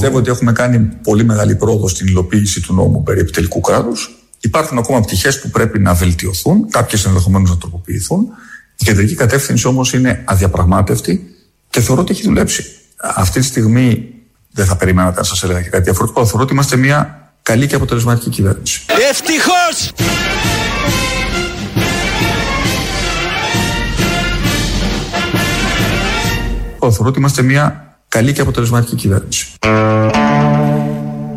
Πιστεύω ότι έχουμε κάνει πολύ μεγάλη πρόοδο στην υλοποίηση του νόμου περί επιτελικού κράτους. Υπάρχουν ακόμα πτυχές που πρέπει να βελτιωθούν, κάποιες ενδεχομένως να τροποποιηθούν. Η κεντρική κατεύθυνση όμως είναι αδιαπραγμάτευτη και θεωρώ ότι έχει δουλέψει. Αυτή τη στιγμή δεν θα περιμένατε να σας έλεγα και κάτι διαφορετικό. Θεωρώ ότι είμαστε μια καλή και αποτελεσματική κυβέρνηση. Ευτυχώς! Θεωρώ ότι είμαστε μια καλή και αποτελεσματική κυβέρνηση.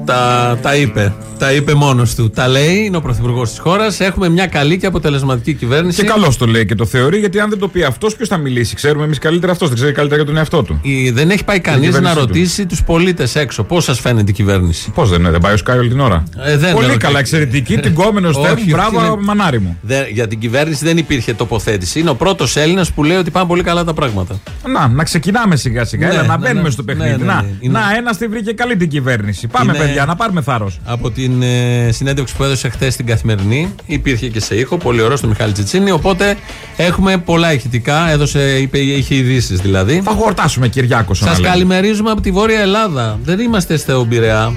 Τα, τα είπε. Τα είπε μόνος του. Τα λέει, είναι ο πρωθυπουργός της χώρας. Έχουμε μια καλή και αποτελεσματική κυβέρνηση. Και καλώς το λέει και το θεωρεί, γιατί αν δεν το πει αυτός, ποιος θα μιλήσει; Ξέρουμε εμείς καλύτερα αυτός, δεν ξέρει καλύτερα για τον εαυτό του. Η, δεν έχει πάει κανείς να ρωτήσει τους πολίτες έξω. Πώς σας φαίνεται η κυβέρνηση; Πώς δεν είναι, δεν πάει ο Σκάι όλη την ώρα. Ε, δεν Πολύ δεν καλά, εξαιρετική, την κόμενο στέλνουν. Μπράβο, είναι- μανάρι μου. Δεν- για την κυβέρνηση δεν υπήρχε τοποθέτηση. Είναι ο πρώτος Έλληνας που λέει ότι πάνε πολύ καλά τα πράγματα. Να, να ξεκινάμε σιγά σιγά. Ναι, Έλα, να ναι, μπαίνουμε ναι. στο Ναι, παιχνίδι. ναι, να, ναι. Είναι- να ένα τη βρήκε καλή την κυβέρνηση. Πάμε, Είναι- παιδιά, να πάρουμε θάρρος. Από την ε, συνέντευξη που έδωσε χθες στην Καθημερινή, υπήρχε και σε ήχο, πολύ ωραίο στο Μιχάλη Τσιτσίνη. Οπότε έχουμε πολλά ηχητικά. Έδωσε, είπε, είχε ειδήσεις δηλαδή. Θα χορτάσουμε Κυριάκος. Σας καλημερίζουμε από τη Βόρεια Ελλάδα. Δεν είμαστε στο Πειραιά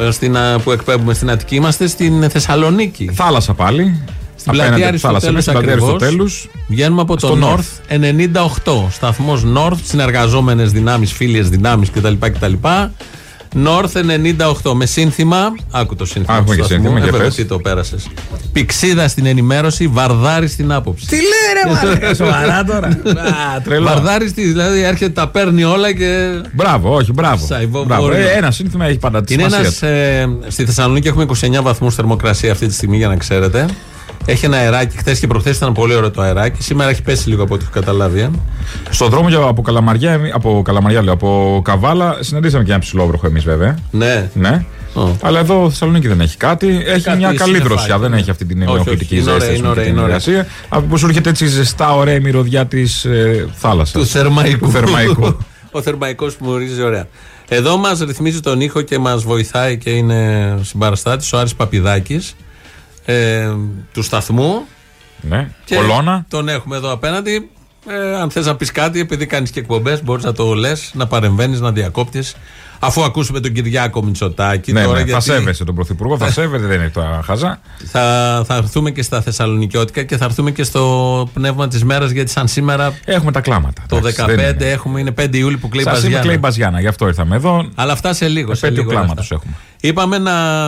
ε, στην, α, που εκπέμπουμε στην Αττική. Είμαστε στην Θεσσαλονίκη. Θάλασσα πάλι. Στην πλατεία Αριστοτέλους ακριβώς. Αριστοτέλους. Βγαίνουμε από το Στο North 98. Σταθμός North, συνεργαζόμενες δυνάμεις, φίλε δυνάμεις κτλ. κτλ. North 98 με σύνθημα. Άκου το σύνθημα. Α, έχουμε του και σταθμού. σύνθημα, Ε, για βέβαια, πες. τι το πέρασες. Πηξίδα στην ενημέρωση, βαρδάρι στην άποψη. Τι λέει ρε μαλάκα, σοβαρά τώρα. Α, τρελό. Βαρδάρι στη, δηλαδή έρχεται, τα παίρνει όλα και. Μπράβο, όχι, μπράβο. Σαϊβό, Μπράβο. βόρειο. Ε, ένα σύνθημα έχει πάντα τη Είναι σημασία. ένας, του. ε, στη Θεσσαλονίκη έχουμε 29 βαθμούς θερμοκρασίας αυτή τη στιγμή, για να ξέρετε. Έχει ένα αεράκι. Χθες και προχθές ήταν πολύ ωραίο το αεράκι. Σήμερα έχει πέσει λίγο από ό,τι έχω καταλάβει. ε. Στον δρόμο για από Καλαμαριά, εμεί- από Καλαμαριά λέω, από Καβάλα, συναντήσαμε και ένα ψηλόβροχο εμείς βέβαια. Ναι. Ναι. Ω. Αλλά εδώ Θεσσαλονίκη δεν έχει κάτι. Έχει Κάτι μια καλή συννεφάκι, δροσιά. Δεν ναι. έχει αυτή την Όχι, ενοχλητική όχι, είναι ωραία, ζέστη είναι ας πούμε, ωραία, και την είναι ωραία. εργασία. Από που σου έρχεται έτσι ζεστά, ωραία η μυρωδιά της ε, θάλασσας. Του θερμαϊκού. Του θερμαϊκού. Ο θερμαϊκός που μυρίζει ωραία. Εδώ μας ρυθμίζει τον ήχο και μας βοηθάει και είναι συμπαραστάτης ο Άρης Παπιδάκης ε, του σταθμού. ναι. Και Κολόνα. Τον έχουμε εδώ απέναντι. Ε, αν θες να πεις κάτι, επειδή κάνεις και εκπομπές, μπορείς να το λες, να παρεμβαίνεις, να διακόπτεις. Αφού ακούσουμε τον Κυριάκο Μητσοτάκη. Ναι, τώρα, ναι, θα γιατί σέβεσαι τον Πρωθυπουργό, θα σέβεται, δεν είναι τα χαζά. θα, θα έρθουμε και στα Θεσσαλονικιώτικα και θα έρθουμε και στο πνεύμα της μέρας, γιατί σαν σήμερα Έχουμε τα κλάματα. το 15 εντάξει, δεν είναι. έχουμε, είναι 5 Ιούλη που κλαίει Σας είπε Μπαζιάνα. κλαίει Μπαζιάνα, γι' αυτό ήρθαμε εδώ. Αλλά αυτά σε λίγο. Σε Επέτειο λίγο όλα κλάματος αυτά. έχουμε. Είπαμε να,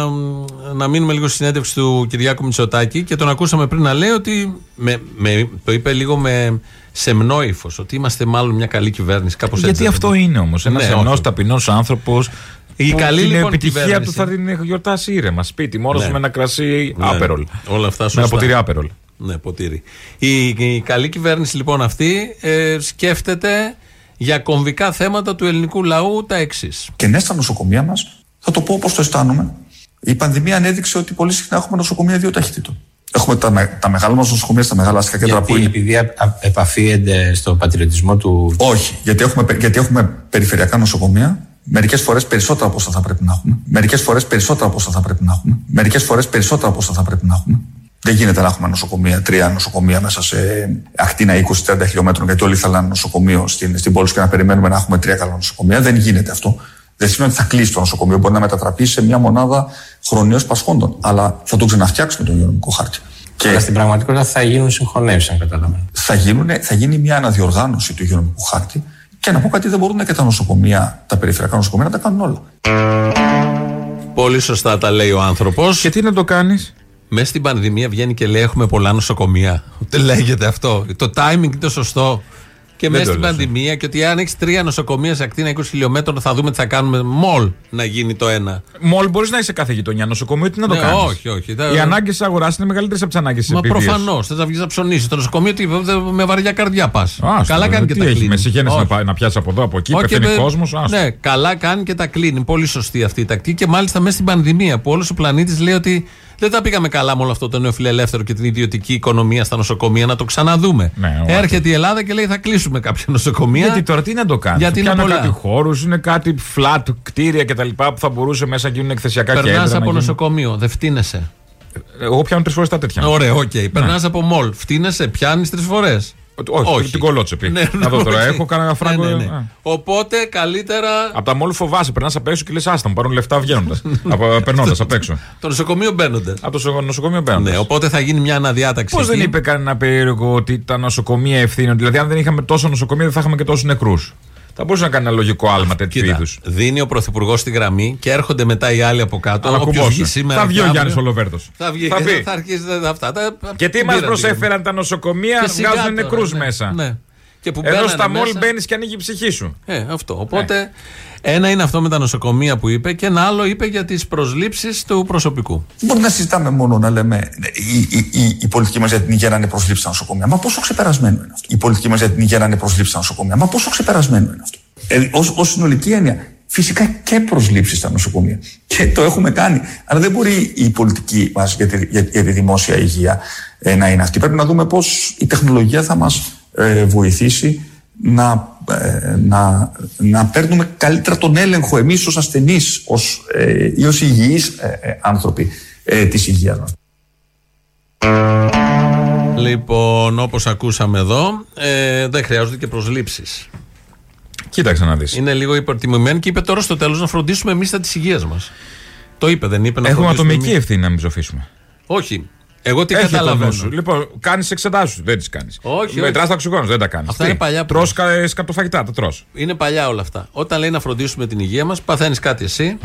να μείνουμε λίγο στη συνέντευξη του Κυριάκου Μητσοτάκη και τον ακούσαμε πριν να λέει ότι. Με, με, το είπε λίγο με σεμνό ύφο, ότι είμαστε μάλλον μια καλή κυβέρνηση. Κάπως έτσι Γιατί δεν αυτό το- είναι όμως. Ένα Ναι, σεμνό όχι. ταπεινός άνθρωπος. Η καλή, την λοιπόν, επιτυχία κυβέρνηση. του θα την γιορτάσει ήρεμα. Σπίτι, μόνος Ναι. με ένα κρασί Ναι. άπερολ. Όλα αυτά Με σωστά. ένα ποτήρι άπερολ. Ναι, ποτήρι. Η, η καλή κυβέρνηση λοιπόν αυτή ε, σκέφτεται για κομβικά θέματα του ελληνικού λαού τα εξής. Και ναι, στα νοσοκομεία μας, θα το πω όπως το αισθάνομαι. Η πανδημία ανέδειξε ότι πολύ συχνά έχουμε νοσοκομεία δύο ταχυτήτων. Έχουμε τα, με- τα μεγάλα μας νοσοκομεία στα μεγάλα αστικά κέντρα που Γιατί είναι. επειδή α- α- επαφίεται στο πατριωτισμό του. Όχι, γιατί έχουμε, πε- γιατί έχουμε περιφερειακά νοσοκομεία. Μερικές φορές περισσότερα από όσα θα πρέπει να έχουμε. Μερικές φορές περισσότερα από όσα θα πρέπει να έχουμε. Μερικές φορές περισσότερα από όσα θα πρέπει να έχουμε. Δεν γίνεται να έχουμε νοσοκομεία, τρία νοσοκομεία μέσα σε ακτίνα 20-30 χιλιόμετρων, γιατί όλοι θέλουν ένα νοσοκομείο στην, στην πόλη σου και να περιμένουμε να έχουμε τρία καλά νοσοκομεία. Δεν γίνεται αυτό. Δεν σημαίνει ότι θα κλείσει το νοσοκομείο. Μπορεί να μετατραπεί σε μια μονάδα χρονίω πασχόντων. Αλλά θα το ξαναφτιάξουμε τον υγειονομικό χάρτη. Και Αλλά στην πραγματικότητα θα γίνουν συγχωνεύσεις, αν καταλαβαίνω. θα, γίνουν, θα γίνει μια αναδιοργάνωση του υγειονομικού χάρτη. Και να πω κάτι, δεν μπορούν και τα νοσοκομεία, τα περιφερειακά νοσοκομεία να τα κάνουν όλα. Πολύ σωστά τα λέει ο άνθρωπος. Και τι να το κάνεις; Μέσα στην πανδημία βγαίνει και λέει: Έχουμε πολλά νοσοκομεία. Ούτε λέγεται αυτό. Το timing είναι το σωστό. Και μέσα το στην λες, πανδημία, και ότι αν έχεις τρία νοσοκομεία σε ακτίνα 20 χιλιόμετρων, θα δούμε τι θα κάνουμε. Μολ να γίνει το ένα. Μόλι μπορείς να είσαι σε κάθε γειτονιά νοσοκομείο, τι να το Ναι, κάνεις; όχι, όχι. Οι ανάγκες της αγοράς είναι μεγαλύτερες από τις ανάγκες της Μα επιβίωσης. προφανώς. Θες να βγεις να ψωνίσεις. Το νοσοκομείο τι, δε- με βαριά καρδιά πας. Άστο, Καλά ρε, κάνει και τι τα έχεις, κλείνει. Με συγχαίνεσαι να, Όχι. πά- να πιάσεις από εδώ, από εκεί, Όχι, πεθαίνει ε, κόσμος. Ναι, καλά κάνει και τα κλείνει. Πολύ σωστή αυτή η τακτική και μάλιστα μέσα στην πανδημία που όλος ο πλανήτης λέει ότι δεν τα πήγαμε καλά με όλο αυτό το νεοφιλελεύθερο και την ιδιωτική οικονομία στα νοσοκομεία να το ξαναδούμε. Ναι, ο Έρχεται η Ελλάδα και λέει θα κλείσουμε κάποια νοσοκομεία. Γιατί τώρα τι να το κάνει. Γιατί είναι Πιάνε πολλά. κάτι χώρους, είναι κάτι flat κτίρια κτλ. που θα μπορούσε μέσα να γίνουν εκθεσιακά κέντρα. Περνάς να από γίνουν- νοσοκομείο, δεν φτύνεσαι. Εγώ πιάνω τρεις φορές τα τέτοια. Ωραία, οκ. Ναι. Περνά από μολ, φτύνεσαι, πιάνεις τρεις φορές. Όχι, την κωλότσεπη. Ναι, Να δω τώρα, όχι. έχω κανένα φράγκο. Ναι, ναι, ναι. Α. Οπότε καλύτερα. Από τα μόλι φοβάσαι, περνάς απ' έξω και λες: Άστα μου πάρουν λεφτά βγαίνοντας. Περνώντας απ' έξω. Το νοσοκομείο μπαίνοντα. Από το σο- νοσοκομείο μπαίνοντα. Ναι, οπότε θα γίνει μια αναδιάταξη. Πώς δεν εκεί. είπε κανένα περίεργο ότι τα νοσοκομεία ευθύνονται; Δηλαδή, αν δεν είχαμε τόσο νοσοκομεία, δεν θα είχαμε και τόσους νεκρούς. Θα μπορούσε να κάνει ένα λογικό άλμα τέτοιου Κοίτα, είδους. δίνει ο Πρωθυπουργός τη γραμμή και έρχονται μετά οι άλλοι από κάτω. Αλλά Όποιος κουμπόσε. βγει σήμερα Θα βγει και ο αύριο, Γιάννη Ολοβέρδος. Θα βγει Θα και πει. θα αρχίσει τα- αυτά. Τα, Και τι μας πήραν την προσέφεραν γραμμής. τα νοσοκομεία, Και σιγά βγάζουν τώρα, νεκρούς ναι, μέσα. Ναι. Και που Εδώ μπαίνανε στα μόλ μέσα- μπαίνεις και ανοίγει η ψυχή σου. Ε, αυτό. Οπότε, ένα είναι αυτό με τα νοσοκομεία που είπε και ένα άλλο είπε για τις προσλήψεις του προσωπικού. Δεν μπορεί να συζητάμε μόνο να λέμε ναι, η, η, η, η πολιτική μας για την υγεία να είναι προσλήψη στα νοσοκομεία. Μα πόσο ξεπερασμένο είναι αυτό; Η πολιτική μας για την υγεία να είναι προσλήψη στα νοσοκομεία. Μα πόσο ξεπερασμένο είναι αυτό; Ε, Ω συνολική έννοια, φυσικά και προσλήψεις στα νοσοκομεία. Και το έχουμε κάνει. Αλλά δεν μπορεί η πολιτική μας για, τη- για, για τη δημόσια υγεία ε, να είναι αυτή. Πρέπει να δούμε πώς η τεχνολογία θα μας ε, βοηθήσει να, ε, να, να παίρνουμε καλύτερα τον έλεγχο εμείς ως ασθενείς ως, ε, ή ως υγιείς ε, ε, άνθρωποι ε, της υγείας μας. Λοιπόν, όπως ακούσαμε εδώ, ε, δεν χρειάζονται και προσλήψεις. Κοίταξε να δεις. Είναι λίγο υπερτιμημένοι και είπε τώρα στο τέλος να φροντίσουμε εμείς τα της υγείας μας. Το είπε, δεν είπε να Έχουμε φροντίσουμε ατομική εμείς. ευθύνη να μην ψοφήσουμε. Όχι. Εγώ τι Έχει το καταλαβαίνω. νου σου. Λοιπόν, κάνεις εξετάσεις δεν τις κάνεις. Όχι, Μετράς όχι. τα οξυγόνο, δεν τα κάνεις. Αυτά είναι παλιά Τρώ πράγματα. σκατοφαγητά, τα τρώ. Είναι παλιά όλα αυτά. Όταν λέει να φροντίσουμε την υγεία μας, παθαίνεις κάτι εσύ,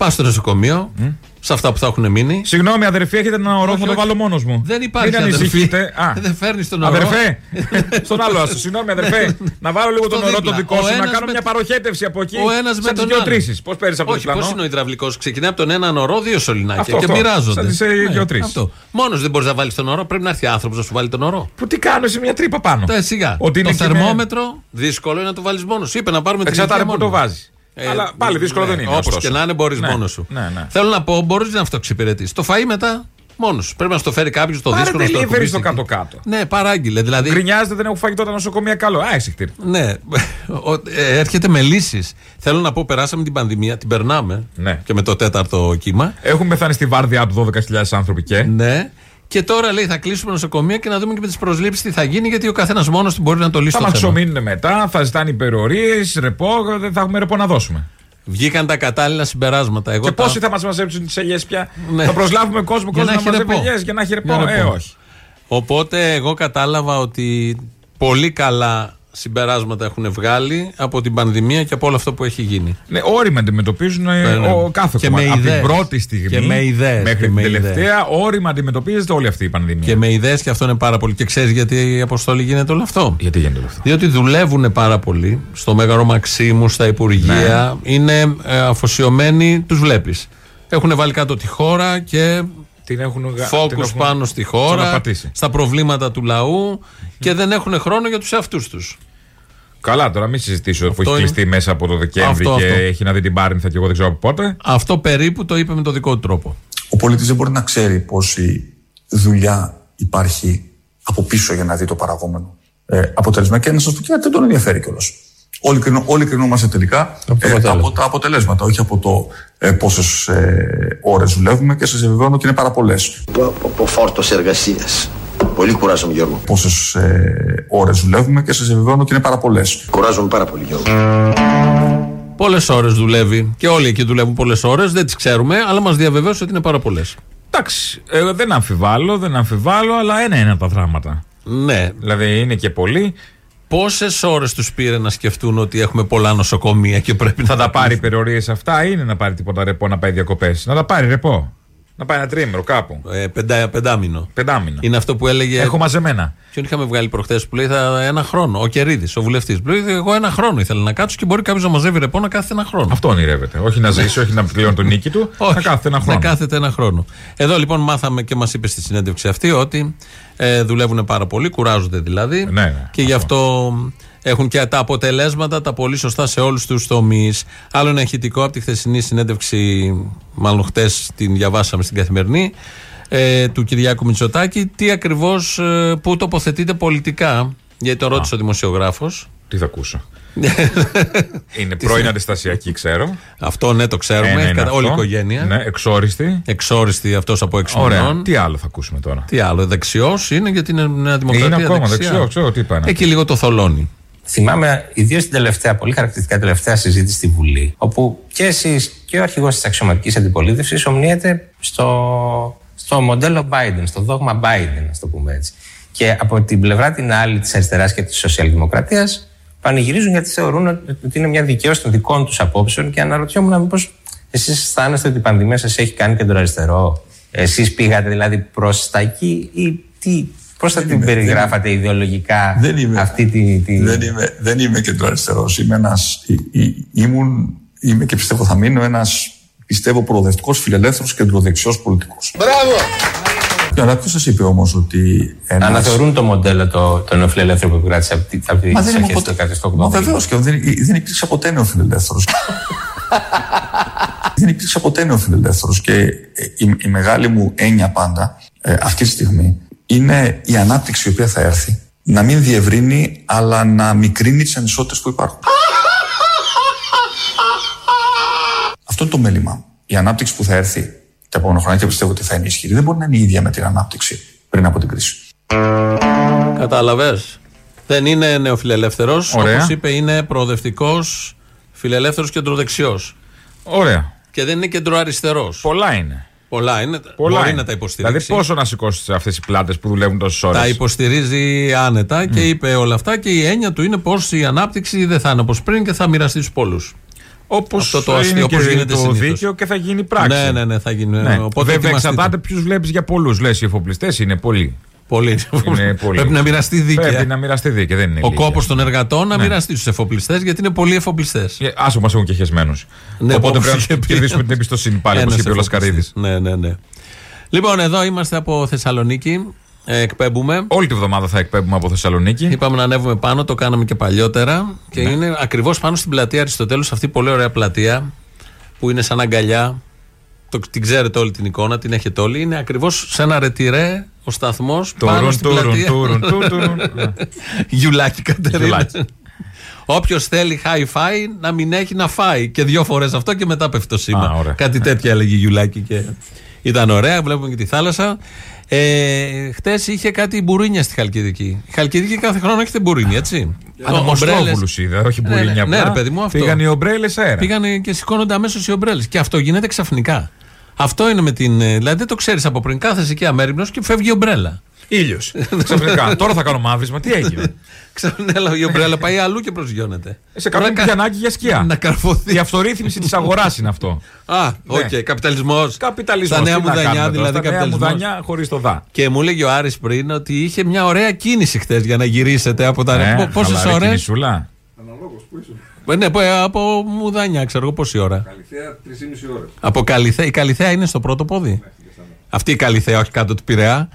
πας στο νοσοκομείο, σε αυτά που θα έχουν μείνει. Συγγνώμη, αδερφή, έχετε έναν ορό, Όχι, θα το όχι. βάλω μόνος μου. Δεν υπάρχει Μην αδερφή. ανησυχείτε. Α, Δεν φέρνεις τον ορό. Αδερφέ, στον άλλο άστο. Συγγνώμη, αδερφέ, να βάλω λίγο Στο τον ορό το δίπλα. δικό Ο σου, να ένας κάνω με- μια παροχέτευση από εκεί. Ο ένας με σαν τον τις άλλο. γεωτρήσεις. Πώς παίρνεις από το Όχι, πώς διπλανό. είναι ο υδραυλικός. Ξεκινάει από τον έναν ορό, δύο σωληνάκια Αυτό, και αυτό. μοιράζονται. Σαν τις, ε, Ναι, γεωτρήσεις. αυτό. Μόνος δεν μπορείς να βάλεις τον ορό, πρέπει να έρθει άνθρωπος να σου βάλει τον ορό. Που τι κάνω σε μια τρύπα πάνω. Τα σιγά. Ότι το είναι και με- θερμόμετρο δύσκολο είναι να το βάλεις μόνος σου. Είπε να πάρουμε την Εξαρτάται υγεία που το μόνος. Βάζει. Αλλά πάλι δύσκολο δεν είναι. Όπως ωστόσο. και να είναι, μπορείς Ναι, μόνος σου. Ναι, ναι. Θέλω να πω, μπορείς να αυτοξυπηρετήσει. Το φαΐ μετά μόνος σου. Πρέπει να στο φέρει κάποιος το Πάρε δύσκολο στο delivery ακουμπήσει στο εκεί. κάτω-κάτω. Ναι, παράγγειλε. Δηλαδή, Γκρινιάζεται, δεν έχω φαγητό τα νοσοκομεία καλό. Α, έξιχτη. ναι, ο- ε, έρχεται με λύσεις. Θέλω να πω, περάσαμε την πανδημία, την περνάμε Ναι. και με το τέταρτο κύμα. Έχουν πεθάνει στη βάρδιά του 12.000 άνθρωποι και. Ναι. Και τώρα λέει θα κλείσουμε νοσοκομεία και να δούμε και με τις προσλήψεις τι θα γίνει, γιατί ο καθένας μόνος του μπορεί να το λύσει Θα το μας θέμα. ξομείνουν μετά, θα ζητάνε υπερορίες, ρεπό, δεν θα έχουμε ρεπό να δώσουμε. Βγήκαν τα κατάλληλα συμπεράσματα. Εγώ Και τα- πόσοι θα μας μαζέψουν τις ελιές πια; Ναι. Θα προσλάβουμε κόσμο, Για κόσμο να να έχει μαζεύει ρεπό. ελιές για να έχει ρεπό. Για Ε, ρεπό. όχι. Οπότε εγώ κατάλαβα ότι πολύ καλά συμπεράσματα έχουν βγάλει από την πανδημία και από όλο αυτό που έχει γίνει. Ναι, όρημα αντιμετωπίζουν ε, Ναι, ναι. ο, κάθε Και κομμάτι. με Από την ιδέες. πρώτη στιγμή Και με ιδέες. μέχρι Και την με τελευταία, όρημα αντιμετωπίζεται όλη αυτή η πανδημία. Και με ιδέες και αυτό είναι πάρα πολύ. Και ξέρεις γιατί η αποστολή γίνεται όλο αυτό; Γιατί γίνεται όλο αυτό; Διότι δουλεύουν πάρα πολύ στο Μέγαρο Μαξίμου, στα Υπουργεία. Ναι. Είναι ε, αφοσιωμένοι, τους βλέπεις. Έχουν βάλει κάτω τη χώρα και Την έχουν γα- την φόκου έχουν πάνω στη χώρα, ξαναπατήσει. στα προβλήματα του λαού και δεν έχουν χρόνο για τους εαυτούς τους. Καλά, τώρα μην συζητήσω που Αυτό έχει είναι- κλειστεί μέσα από το Δεκέμβρη Αυτό, και αυτό. έχει να δει την Πάρνηθα και εγώ δεν ξέρω από πότε. Αυτό περίπου το είπε με τον δικό του τρόπο. Ο πολίτης δεν μπορεί να ξέρει πόση δουλειά υπάρχει από πίσω για να δει το παραγόμενο ε, αποτέλεσμα. Και να σας πω και κάτι, δεν τον ενδιαφέρει κιόλας. Όλοι, κρινο, όλοι κρινόμαστε τελικά Από το ε, αποτέλεσμα. από τα αποτελέσματα, όχι από το ε, πόσες ε, ώρες δουλεύουμε και σας διαβεβαιώνω ότι είναι πάρα πολλές. από φόρτος εργασίας. Πολύ κουράζομαι, Γιώργο. Πόσες ε, ώρες δουλεύουμε και σας διαβεβαιώνω ότι είναι πάρα πολλές. Κουράζομαι πάρα πολύ, Γιώργο. Πολλές ώρες δουλεύει και όλοι εκεί δουλεύουν πολλές ώρες, δεν τις ξέρουμε, αλλά μας διαβεβαίωσε ότι είναι πάρα πολλές. Εντάξει, ε, δεν αμφιβάλλω, δεν αμφιβάλλω, αλλά ένα είναι τα πράγματα. Ναι. Δηλαδή είναι και πολλοί. Πόσες ώρες τους πήρε να σκεφτούν ότι έχουμε πολλά νοσοκομεία και πρέπει Θα να τα πάρει; Υπερορίε αυτά ή είναι να πάρει τίποτα ρεπό να πάει διακοπές. Να τα πάρει ρεπό. Να πάει ένα τρίμηνο κάπου. Ε, πεντά, πεντάμινο. Πεντάμινο. Είναι αυτό που έλεγε. Έχω μαζεμένα. Ποιον είχαμε βγάλει προχθές που λέει θα, ένα χρόνο. Ο Κερίδης, ο βουλευτής. Λέει εγώ ένα χρόνο ήθελα να κάτσω και μπορεί κάποιος να μαζεύει ρεπό να κάθεται ένα χρόνο. Αυτό ονειρεύεται. Όχι να ζήσει, όχι να πληρώνει τον νίκη του. να κάθεται ένα χρόνο. Να κάθεται ένα χρόνο. Εδώ λοιπόν μάθαμε και μας είπε στη συνέντευξη αυτή ότι ε, δουλεύουν πάρα πολύ, κουράζονται δηλαδή. Ναι, ναι, και γι' αυτό έχουν και τα αποτελέσματα τα πολύ σωστά σε όλους τους τομείς. Άλλο ένα ηχητικό από τη χθεσινή συνέντευξη, μάλλον χτες την διαβάσαμε στην καθημερινή, ε, του Κυριάκου Μητσοτάκη. Τι ακριβώς, ε, πού τοποθετείται πολιτικά, γιατί το ρώτησε ο δημοσιογράφος. Τι θα ακούσω. Είναι πρώην αντιστασιακή, ξέρω. Αυτό ναι, το ξέρουμε. Ένα είναι Κατα- Όλη η αυτό. οικογένεια. Ναι, εξόριστη. Εξόριστη αυτός από έξι Ωραία. μηνών. Τι άλλο θα ακούσουμε τώρα; Τι άλλο, δεξιός είναι γιατί είναι Νέα Δημοκρατία. Είναι ακόμα δεξιά. δεξιός, ξέρω τι είπα. είναι. Εκεί λίγο το θολώνει. Θυμάμαι ιδίως την τελευταία, πολύ χαρακτηριστικά τελευταία συζήτηση στη Βουλή, όπου και εσείς και ο αρχηγός της αξιωματικής αντιπολίτευσης ομνίεται στο, στο μοντέλο Biden, στο δόγμα Biden, ας το πούμε έτσι. Και από την πλευρά την άλλη της αριστεράς και της σοσιαλδημοκρατίας πανηγυρίζουν γιατί θεωρούν ότι ότι είναι μια δικαίωση των δικών τους απόψεων και αναρωτιόμουν μήπως εσείς αισθάνεστε ότι η πανδημία σας έχει κάνει κεντροαριστερό. Εσείς πήγατε δηλαδή προς τα εκεί ή τι. Πώς θα την περιγράφατε ιδεολογικά Δεν είμαι. αυτή τη. τη... Δεν είμαι, δεν είμαι κεντροαριστερό. Είμαι ένας, ή- ή- ήμουν, είμαι και πιστεύω θα μείνω ένας πιστεύω προοδευτικός, φιλελεύθερος, κεντροδεξιός πολιτικός. Μπράβο! Αλλά ποιος σας είπε όμως ότι. Ένας... Αναθεωρούν το μοντέλο το, το νεοφιλελεύθερο που επικράτησε από τι από τις Μα δεν είμαι αρχές ποτέ. του 18ου Μα αιώνα. βεβαίως και δεν, δεν υπήρξε ποτέ νεοφιλελεύθερος. δεν υπήρξε ποτέ νεοφιλελεύθερος. Και ε, η, η μεγάλη μου έννοια πάντα ε, αυτή τη στιγμή είναι η ανάπτυξη η οποία θα έρθει να μην διευρύνει αλλά να μικρύνει τις ανισότητες που υπάρχουν. Αυτό είναι το μέλημά μου. Η ανάπτυξη που θα έρθει τα επόμενα χρόνια και πιστεύω ότι θα είναι ισχυρή δεν μπορεί να είναι η ίδια με την ανάπτυξη πριν από την κρίση. Κατάλαβες. Δεν είναι νεοφιλελεύθερος. Ωραία. Όπως είπε, είναι προοδευτικός, φιλελεύθερος κεντροδεξιός. Ωραία. Και δεν είναι κεντροαριστερός. Πολλά είναι. Πολλά είναι. Πολλά μπορεί είναι. να τα υποστηρίξει. Δηλαδή, πόσο να σηκώσεις αυτές οι πλάτες που δουλεύουν τόσες ώρες; Τα υποστηρίζει άνετα και είπε όλα αυτά και η έννοια του είναι πως η ανάπτυξη δεν θα είναι όπως πριν και θα μοιραστεί στους πολλούς. Όπως Αυτό το είναι αστείο, και όπως γίνεται το συνήθως. δίκαιο και θα γίνει πράξη. Ναι, ναι, ναι, θα γίνει. Ναι. Οπότε Βέβαια, ετοιμαστείτε. εξαρτάται ποιους βλέπεις για πολλούς. Λες, οι εφοπλιστές είναι πολλοί. Πολύ. Είναι πολλοί. Πρέπει να μοιραστεί δίκαια. Πρέπει να μοιραστεί δίκαια, δεν είναι Ο λίγα. κόπος των εργατών να Ναι. μοιραστεί στους εφοπλιστές γιατί είναι πολλοί εφοπλιστές. Ε, Άσο μα έχουν και χεσμένους. Ναι, Οπότε όπως πρέπει είχε να πει. κερδίσουμε την εμπιστοσύνη πάλι, όπως Ένας είπε ο Λασκαρίδης. εφοπλιστής. Ναι, ναι, ναι. Λοιπόν, εδώ είμαστε από Θεσσαλονίκη. Ε, εκπέμπουμε. Όλη τη βδομάδα θα εκπέμπουμε από Θεσσαλονίκη. Είπαμε να ανέβουμε πάνω, το κάναμε και παλιότερα. Και Ναι. είναι ακριβώς πάνω στην πλατεία Αριστοτέλους, αυτή η πολύ ωραία πλατεία που είναι σαν αγκαλιά. Το, την ξέρετε όλη την εικόνα, την έχετε όλοι. Είναι ακριβώς σε ένα ρετυρέ ο σταθμός πάνω Τουρουν, στην τουρουν, πλατεία. τουρουν, τουρουν. Ναι. Γιουλάκι Κατερίνα. Γιουλάκι. Όποιος θέλει hi-fi να μην έχει να φάει. Και δύο φορές αυτό και μετά πέφτει το σήμα. Α, ωραία. Κάτι τέτοια έλεγε η Γιουλάκι και ήταν ωραία. Βλέπουμε και τη θάλασσα. Ε, Χτες είχε κάτι μπουρίνια στη Χαλκιδική. Η Χαλκιδική κάθε χρόνο έχετε μπουρίνια, έτσι; Αναμοστρόβουλου είδα, όχι Ναι, μπουρίνια. ναι, απλά. ρε παιδί μου, αυτό. Πήγαν οι ομπρέλες αέρα. Πήγανε και σηκώνονται αμέσως οι ομπρέλες. Και αυτό γίνεται ξαφνικά. Αυτό είναι με την. ε, Δηλαδή δεν το ξέρεις από πριν. Κάθεσαι εκεί αμέριμνο και φεύγει η ομπρέλα. Ήλιος. Ξαφνικά. Τώρα θα κάνω μαύρισμα. Τι έγινε; Ξαφνικά η ομπρέλα πάει αλλού και προσγειώνεται. Σε κάποιον Τώρα είχε κα- ανάγκη για σκιά. Να καρφωθεί. Η αυτορύθμιση της αγοράς είναι αυτό. Α, οκ, Ναι. καπιταλισμός. Καπιταλισμός. Στα Νέα Μουδανιά δηλαδή Στα Νέα καπιταλισμός. Μουδανιά χωρίς το δα. Και μου έλεγε ο Άρης πριν ότι είχε μια ωραία κίνηση χθες για να γυρίσετε από τα. Ε, Πόσες χαλαρή ώρες; κινησούλα. Ναι, πω, ε, από Μουδανιά, ξέρω εγώ πόση ώρα. Καλλιθέα 3,5 ώρες. Από Καλλιθέα. Η Καλλιθέα είναι στο πρώτο πόδι. Αυτή η Καλυθέα, όχι κάτω του Πειραιά.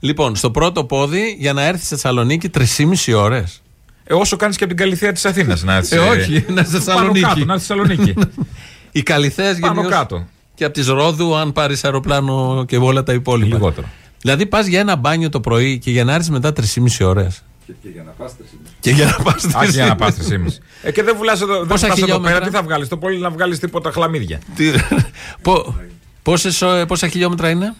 Λοιπόν, στο πρώτο πόδι για να έρθει στη Θεσσαλονίκη 3,5 ώρες. Ε, όσο κάνεις και από την Καλυθέα της Αθήνας να έρθεις. Ε, όχι, να είσαι Πάνω Θεσσαλονίκη. κάτω, να έρθεις Θεσσαλονίκη. Οι Καλυθέες Πάνω γενικώς κάτω. Και από τη Ρόδου, αν πάρεις αεροπλάνο και όλα τα υπόλοιπα. Λιγότερο. Δηλαδή πας για ένα μπάνιο το πρωί και για να έρθεις μετά 3,5 ώρες. Και, και για να πας 3,5. Και για να πας Άχι για να πας 3,5. Ε, και δεν βουλάς εδώ, δεν Πόσα πας εδώ χιλιόμετρα; πέρα, τι θα βγάλεις. Το πολύ να βγάλεις τίποτα χλαμίδια; Πόσες, ε, πόσα χιλιόμετρα είναι;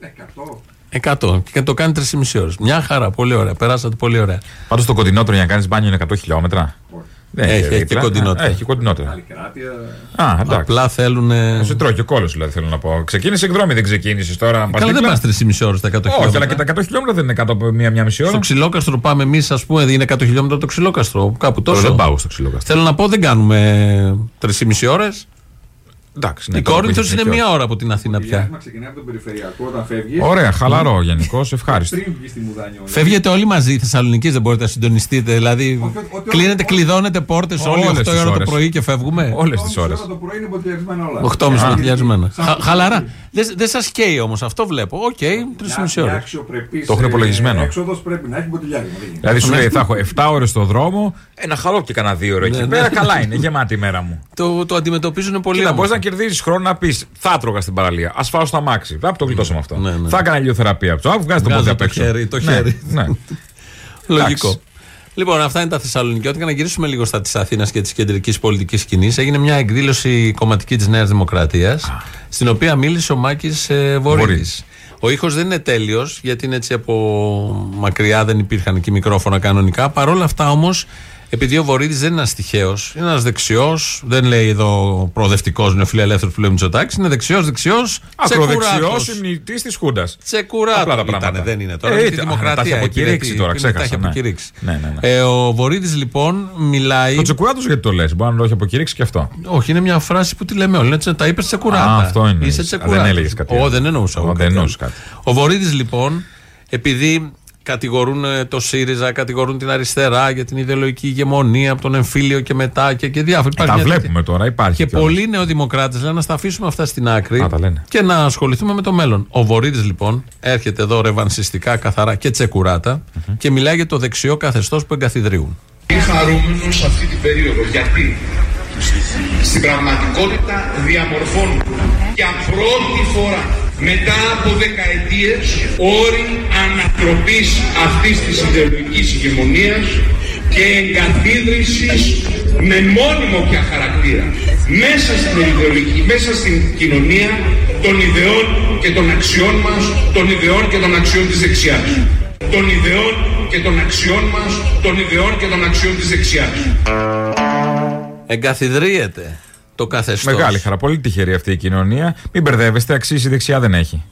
100. 100. Και το κάνει 3,5 ώρες. Μια χαρά, πολύ ωραία. Περάσατε πολύ ωραία. Πάντως το κοντινότερο για να κάνεις μπάνιο είναι 100 χιλιόμετρα. Δεν Έχει, έχει δίπλα. και κοντινότερα. Α, Έχει κοντινότερα. Άλλη κράτεια. Α, εντάξει. Απλά θέλουν. Να Σε τρώει και ο κόλος δηλαδή θέλω να πω. Ξεκίνησε εκδρόμη, δεν ξεκίνησες τώρα. να πας Καλά, δεν δίπλα. πας 3,5 ώρε τα 100 Όχι, χιλιόμετρα. αλλά και τα 100 χιλιόμετρα δεν είναι κάτω από μία-μία μισή ώρα. Στο ξυλόκαστρο πάμε εμείς, ας πούμε, είναι 100 χιλιόμετρα το ξυλόκαστρο. Κάπου Τώρα τόσο. δεν πάω στο ξυλόκαστρο. Θέλω να πω, δεν κάνουμε 3,5 ώρες. Εντάξει, ναι, Η τώρα που Κόρινθος έχεις είναι δίκιο. μία ώρα από την Αθήνα Το πια. διάστημα ξεκινάει από τον περιφερειακό όταν φεύγεις. Ωραία, χαλαρό γενικώς, ευχάριστο. Πριν βγεις στη Μουδάνια. όλα. Φεύγετε όλοι μαζί Θεσσαλονίκης, δεν μπορείτε να συντονιστείτε. Δηλαδή, Όχι, ότι- ότι- κλείνετε, ότι- κλειδώνετε πόρτες όλοι Όλες 8 τις ώρα το ώρες. πρωί και φεύγουμε; Όλες Μισή τις ώρες. ώρα Το πρωί είναι μποτιλιαρισμένα όλα. 8,5 Α. μποτιλιαρισμένα. Σαν- Χα- Χαλαρά. Δεν δεν σας καίει όμως, αυτό βλέπω. Οκ, 3,5 Μια ώρες. αξιοπρεπής, Το έχουν ε, υπολογισμένο. Έξοδος πρέπει να έχει μποτιλιάρισμα. δεν γίνεται. Δηλαδή σου λέει θα έχω 7 ώρες στο δρόμο, ένα χαλό και κανένα 2 ώρε εκεί Ναι, πέρα. ναι. Καλά είναι, γεμάτη η μέρα μου. Το, το αντιμετωπίζουν πολύ Κοίτα, μπορεί όμορφα. να κερδίσει χρόνο να πεις Θα τρώγα στην παραλία. Α φάω στο αμάξι. Θα το γλιτώσω με αυτό. Ναι, ναι. Θα έκανα ηλιοθεραπεία. Α βγάζει το Βγάζω πόδι το απ' έξω. χέρι, το Ναι, χέρι. ναι. Λογικό. Εντάξει. Λοιπόν, αυτά είναι τα Θεσσαλονικιώτικα. Να γυρίσουμε λίγο στα της Αθήνας και της κεντρικής πολιτικής σκηνής. Έγινε μια εκδήλωση κομματική της Νέας Δημοκρατίας, στην οποία μίλησε ο Μάκης ε, Βορύδης. Βορύδης. Ο ήχος δεν είναι τέλειος, γιατί είναι έτσι από μακριά, δεν υπήρχαν εκεί μικρόφωνα κανονικά. Παρ' όλα αυτά όμως, επειδή ο Βορύδης δεν είναι ένας τυχαίος, είναι ένας δεξιός, δεν λέει εδώ προοδευτικός, είναι φιλελεύθερο που λέει Μητσοτάκης, είναι δεξιός, δεξιός. Ακροδεξιός ημνητή της Χούντας. Τσεκουράτος. Απλά τα Ήτανε, πράγματα. δεν είναι τώρα. Ε, είναι τη ήταν. δημοκρατία. Τα έχει αποκηρύξει υπηρετεί. τώρα, Είναι, Τα έχει ξέχασα, ναι. αποκηρύξει. Ναι, ναι, ναι. Ε, ο Βορύδης λοιπόν μιλάει. Το τσεκουράτος γιατί το λες, μπορεί να το έχει αποκηρύξει και αυτό. Όχι, είναι μια φράση που τη λέμε όλοι. Έτσι, τα είπες τσεκουράτα. Α, αυτό είναι. Είσαι Α, τσεκουράτα. δεν έλεγες κάτι Ω, άλλο. δεν εννοούσα. Ω, εγώ δεν κάτι εννοούσε άλλο. κάτι. Ο Βορύδης λοιπόν, επειδή κατηγορούν ε, το ΣΥΡΙΖΑ, κατηγορούν την αριστερά για την ιδεολογική ηγεμονία από τον εμφύλιο και μετά και, και διάφορα. Ε, Υπάρχει τα μια βλέπουμε τώρα, υπάρχει. Και κιόλας. πολλοί νεοδημοκράτες λένε να στα αφήσουμε αυτά στην άκρη Α, τα λένε. και να ασχοληθούμε με το μέλλον. Ο Βορύδης λοιπόν έρχεται εδώ ρεβανσιστικά, καθαρά και τσεκουρατα και μιλάει για το δεξιό καθεστώς που εγκαθιδρύουν. Είμαι χαρούμενος αυτή την περίοδο γιατί στην πραγματικότητα διαμορφώνουν για πρώτη φορά μετά από δεκαετίες όροι ανατροπής αυτής της ιδεολογικής ηγεμονίας και εγκαθίδρυσης με μόνιμο πια χαρακτήρα μέσα στην ιδεολογική, μέσα στην κοινωνία των ιδεών και των αξιών μας, των ιδεών και των αξιών της δεξιάς. Των ιδεών και των αξιών μας, των ιδεών και των αξιών της δεξιάς. Εγκαθιδρύεται το καθεστώς. Μεγάλη χαρά. Πολύ τυχερή αυτή η κοινωνία. Μην μπερδεύεστε, αξίζει δεξιά δεν έχει.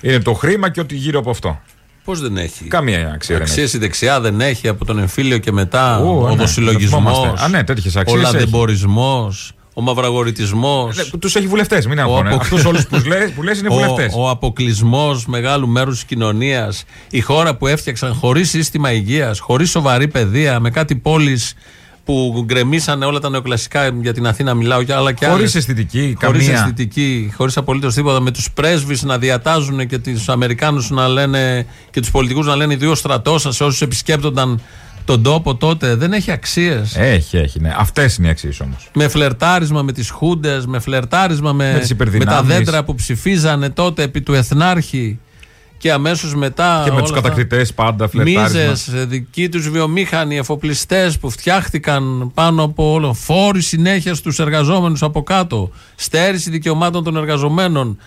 Είναι το χρήμα και ό,τι γύρω από αυτό. Πώς δεν έχει; Καμία αξία δεν Αξίες έχει. η δεξιά δεν έχει από τον εμφύλιο και μετά. Ω, ο ναι, δοσυλλογισμός. το θυμόμαστε. Α, ναι, τέτοιες αξίες Ο έχει. λαδεμπορισμό. Ο μαυραγορητισμό. Τους έχει βουλευτές, μην αγχώνε. απο- Αυτούς όλους που λε που λες είναι βουλευτές. Ο, ο αποκλεισμός μεγάλου μέρους της κοινωνίας. Η χώρα που έφτιαξαν χωρίς σύστημα υγείας, χωρίς σοβαρή παιδεία, με κάτι πόλει που γκρεμίσανε όλα τα νεοκλασικά για την Αθήνα, μιλάω για άλλα και άλλα. Χωρί αισθητική, Χωρίς καμία. αισθητική, χωρίς απολύτως τίποτα. Με τους πρέσβεις να διατάζουν και τους Αμερικάνους να λένε και τους πολιτικούς να λένε δύο στρατός σας σε όσους επισκέπτονταν τον τόπο τότε. Δεν έχει αξίες. Έχει, έχει, ναι. Αυτές είναι οι αξίες όμως. Με φλερτάρισμα με τις χούντες, με φλερτάρισμα με, Με τις με τα υπερδυνάμεις. δέντρα που ψηφίζανε τότε επί του Εθνάρχη και αμέσως μετά. Και με όλα τους αυτά. κατακτητές πάντα φλερτάρισμα. Μίζες, δικοί τους βιομήχανοι, εφοπλιστές που φτιάχτηκαν πάνω από όλο. Φόροι συνέχεια στους εργαζόμενους από κάτω. Στέρηση δικαιωμάτων των εργαζομένων.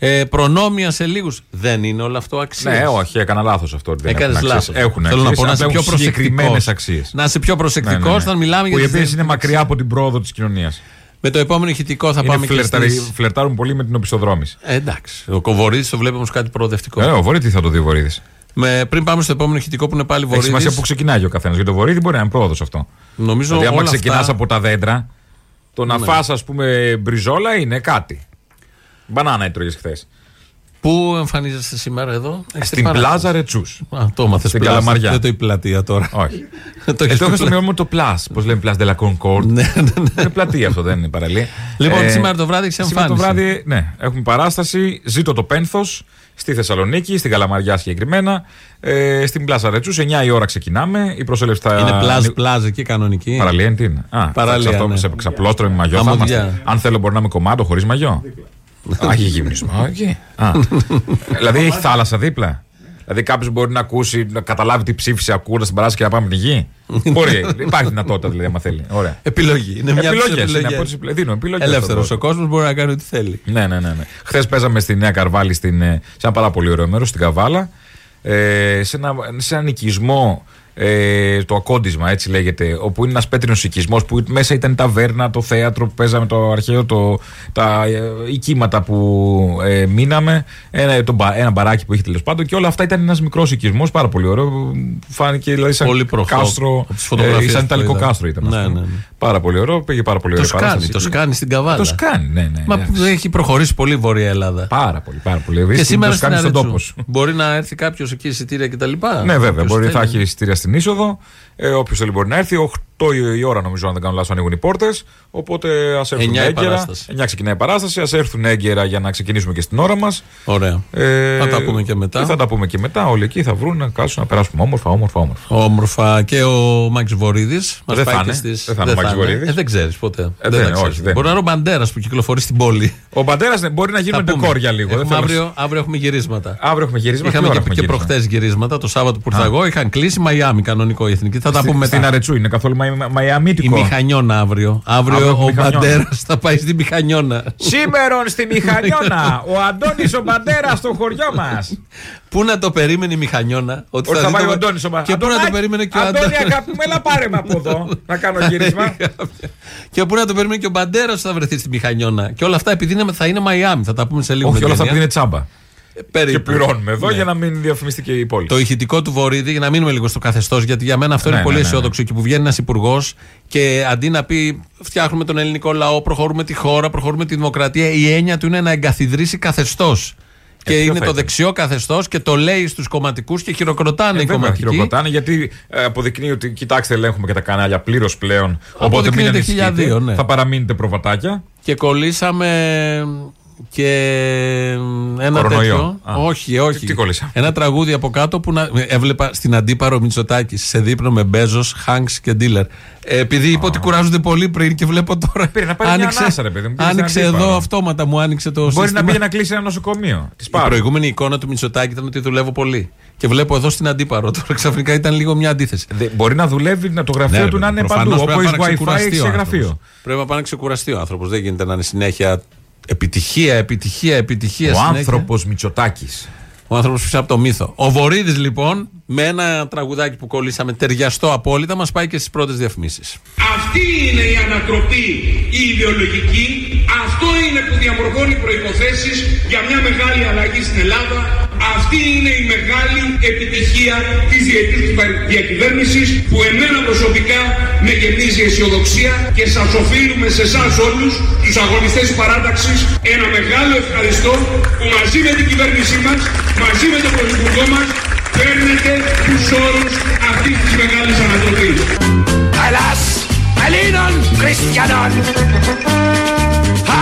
Ε, προνόμια σε λίγους. Δεν είναι όλο αυτό αξία. Ναι, όχι, έκανα λάθος αυτό. ότι δεν Έκανες έχουν αξίες. λάθος. Έχουν Θέλω να πω να είσαι πιο συγκεκριμένες προσεκτικός. αξίες. Να είσαι πιο προσεκτικός όταν μιλάμε Ναι, Που οι για οποίες τις είναι μακριά από την πρόοδο της κοινωνίας. Με το επόμενο ηχητικό θα πάμε και Φλερταρι... στις... Φλερτάρουν πολύ με την οπισθοδρόμηση. Ε, εντάξει. Ο Κοβορίδης το βλέπει όμως κάτι προοδευτικό. Ε, ο Βορύδης τι θα το δει ο Βορύδης. Με, πριν πάμε στο επόμενο ηχητικό που είναι πάλι Έχει Βορύδης. σημασία που ξεκινάει ο καθένας. Για το Βορύδη μπορεί να είναι πρόοδος αυτό. Νομίζω Δηλαδή, άμα όλα ξεκινάς αυτά- Ναι. από τα δέντρα, το να φας, ας πούμε, μπριζόλα είναι κάτι. Μπανάνα έτρωγες χθες. Πού εμφανίζεστε σήμερα εδώ, Έχετε Στην πάρα- πλάζα Ρετσούς. Α, το έμαθες Στην Καλαμαριά. Δεν το η πλατεία τώρα. Όχι. το Ε, έχεις το έχω στο πει μυαλό μου το Plus. Πώς λέμε Plus de la Concorde. Ναι, ναι, ναι. Είναι πλατεία αυτό, δεν είναι παραλία. Λοιπόν, σήμερα το βράδυ έχεις Σήμερα το εμφάνιση. βράδυ, ναι, έχουμε παράσταση. Ζήτω το πένθος στη Θεσσαλονίκη, στην Καλαμαριά συγκεκριμένα. Ε, στην Πλάζα Ρετσούς, 9 η ώρα ξεκινάμε. Η προσέλευση θα. Είναι πλάζ, πλάζ εκεί κανονική. Παραλία είναι τι είναι; Α, Παραλία, αυτό ναι. σε ξαπλώστρο με μαγιό. Θα Αμμουδιά. είμαστε. Αν θέλω, μπορεί να είμαι κομμάτο χωρίς μαγιό. Α, έχει γυμνισμό. Α, εκεί. Α. Δηλαδή έχει θάλασσα δίπλα. Δηλαδή κάποιος μπορεί να ακούσει, να καταλάβει τι ψήφισε ακούγοντας την παράσταση και να πάμε την γη. μπορεί. Υπάρχει δυνατότητα δηλαδή, άμα θέλει. Ωραία. Επιλογή. Είναι μια από τις Επιλογές, είναι επιλογές. από τις- Δίνω επιλογές Ελεύθερος. στον Ο κόσμος μπορεί να κάνει ό,τι θέλει. ναι, ναι, ναι. ναι. Χθες παίζαμε στη Νέα Καρβάλη στην, ε, σε ένα πάρα πολύ ωραίο μέρος, στην Καβάλα. Ε, σε, ένα, σε έναν οικισμό, ε, το ακόντισμα έτσι λέγεται, όπου είναι ένας πέτρινος οικισμός που μέσα ήταν η ταβέρνα, το θέατρο που παίζαμε, το αρχαίο, το, τα ε, οικίματα που ε, μείναμε, ένα, το, μπα- ένα μπαράκι που είχε τέλος πάντων και όλα αυτά ήταν ένας μικρός οικισμός, πάρα πολύ ωραίο. Φάνηκε δηλαδή σαν Πολύ προχώ- κάστρο, από τις φωτογραφίες ε, σαν που ιταλικό είδα. κάστρο ήταν. ας Ναι, πούμε. ναι, ναι. Πάρα πολύ ωραίο, πήγε πάρα πολύ Το ωραία σκάνει, παράσταση. το σκάνει στην Καβάλα. Το σκάνει, ναι, ναι. Μα εντάξει. έχει προχωρήσει πολύ η Βόρεια Ελλάδα. Πάρα πολύ, πάρα πολύ. Και Βρίσκει σήμερα το στην κάνει στον Αρετσού. τόπο σου. Μπορεί να έρθει κάποιος εκεί εισιτήρια κτλ. Ναι, βέβαια. Όποιος Μπορεί, θα θέλει. έχει εισιτήρια στην είσοδο. Ε, Όποιος θέλει μπορεί να έρθει. Η ώρα νομίζω, αν δεν κάνω λάθος, ανοίγουν οι πόρτες. Οπότε ας έρθουν Εννιά η έγκαιρα. παράσταση. 9 ξεκινάει η παράσταση. Α έρθουν έγκαιρα για να ξεκινήσουμε και στην ώρα μας. Ωραία. Ε, Θα τα πούμε και μετά. και θα τα πούμε και μετά. Όλοι εκεί θα βρουν να κάτσουν να περάσουμε όμορφα, όμορφα, όμορφα. Όμορφα και ο Μάκη Βορύδης. Δεν θα είναι. Δεν θα είναι ο Μάκης Βορύδης. Ε, δεν ξέρεις ποτέ. δεν τα είναι, ξέρεις. όχι, δεν Μπορεί να είναι ο Μπαντέρας που κυκλοφορεί στην πόλη. Ο Μπαντέρας μπορεί να γίνουμε Θα πούμε. ντεκόρ για λίγο. δεν Έχουμε θέλω να- αύριο, αύριο έχουμε γυρίσματα. Αύριο έχουμε γυρίσμα. Είχαμε Τι και, ώρα έχουμε και γύρισμα; προχτέ γυρίσματα. Το Σάββατο που ήρθα εγώ είχαν κλείσει Μαϊάμι κανονικό η εθνική. Θα τα Στη- πούμε Στην μετά. Αρετσού είναι καθόλου Μαϊ- Η Μαϊαμίτικο. Μηχανιώνα αύριο. Αύριο, Αύριο έχουμε ο Μηχανιώνα. Μπαντέρας θα πάει στη Μηχανιώνα. Σήμερον στη Μηχανιώνα. ο Αντώνης ο Μπαντέρας στο χωριό μας. Πού να το περίμενε η Μηχανιώνα; Ότι Ότι θα δει πάει το- ο Αντώνης ο Και πού να το περίμενε και ο Αντώνη, Αντώνης; αγάπη μου, έλα πάρε με από εδώ. να κάνω γύρισμα. Και πού να το περίμενε και ο Μπαντέρας θα βρεθεί στη Μηχανιώνα. Και όλα αυτά επειδή είναι- θα είναι Μαϊάμι. Θα τα πούμε σε λίγο. Όχι, με όλα αυτά ταινία. επειδή είναι τσάμπα. Ε, περίπου. Και πληρώνουμε εδώ Ναι. για να μην διαφημιστεί και η πόλη. Το ηχητικό του Βορύδη, για να μείνουμε λίγο στο καθεστώς, γιατί για μένα αυτό Ναι, είναι πολύ ναι, ναι, ναι. αισιόδοξο. Και που βγαίνει ένας υπουργός και αντί να πει φτιάχνουμε τον ελληνικό λαό, προχωρούμε τη χώρα, προχωρούμε τη δημοκρατία, η έννοια του είναι να εγκαθιδρύσει καθεστώς. Και ποιο είναι θα το ήταν; δεξιό καθεστώς και το λέει στους κομματικούς και χειροκροτάνε Ε, οι βέβαια, κομματικοί. χειροκροτάνε γιατί ε, αποδεικνύει ότι κοιτάξτε, ελέγχουμε και τα κανάλια πλήρως πλέον. Οπότε μην Αποδεικνύεται ανησυχείτε. χιλιαδίο, ναι. Θα παραμείνετε προβατάκια. Και κολλήσαμε και ένα Κορονοϊό. τέτοιο. Α. Όχι, όχι. Τι- τι κολλήσαμε; Ένα τραγούδι από κάτω που να, έβλεπα στην αντίπαρο Μητσοτάκη σε δείπνο με Μπέζος, Χάγκ και Ντίλερ. Ε, επειδή είπα ότι κουράζονται πολύ πριν και βλέπω τώρα. Πήρε να πάρει μια ανάσα, ρε παιδί μου, πήγε άνοιξε στην αντίπαρο. εδώ αυτόματα, μου άνοιξε το Μπορεί να σύστημα. πήγε να κλείσει ένα νοσοκομείο. Της Η πάρω. προηγούμενη εικόνα του Μητσοτάκη ήταν ότι δουλεύω πολύ. Και βλέπω εδώ στην αντίπαρο. Τώρα ξαφνικά ήταν λίγο μια αντίθεση. Δε- Μπορεί να δουλεύει να το γραφείο Ναι, του να είναι προφανώς παντού. πρέπει Όπω να πάει να wifi ξεκουραστεί έχει ο σε άνθρωπος. γραφείο. Πρέπει να πάει να ξεκουραστεί ο άνθρωπος. Δεν γίνεται να είναι συνέχεια επιτυχία, επιτυχία, επιτυχία. Ο συνέχεια. άνθρωπος Μητσοτάκης. Ο άνθρωπος πίσω από το μύθο. Ο Βορύδης λοιπόν, με ένα τραγουδάκι που κολλήσαμε ταιριαστό απόλυτα, μας πάει και στις πρώτες διαφημίσεις. Αυτή είναι η ανατροπή η ιδεολογική. Αυτό είναι που διαμορφώνει προϋποθέσεις για μια μεγάλη αλλαγή στην Ελλάδα. Αυτή είναι η μεγάλη επιτυχία της διετής διακυβέρνησης που εμένα προσωπικά με γεμίζει αισιοδοξία και σας οφείλουμε σε εσάς όλους τους αγωνιστές της παράταξης ένα μεγάλο ευχαριστώ που μαζί με την κυβέρνησή μας, μαζί με τον Πρωθυπουργό μας παίρνετε τους όρους αυτής της μεγάλης ανατροπής. Ελλάς, Ελλήνων, Χριστιανών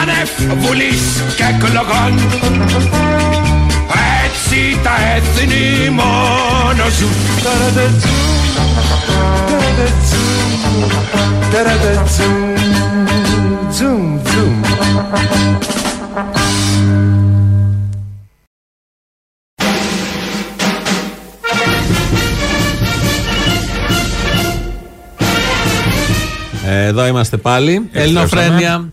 Άνευ βουλής και εκλογών Έτσι τα έθνη μόνος ζουν Εδώ είμαστε πάλι. Ελληνοφρένια.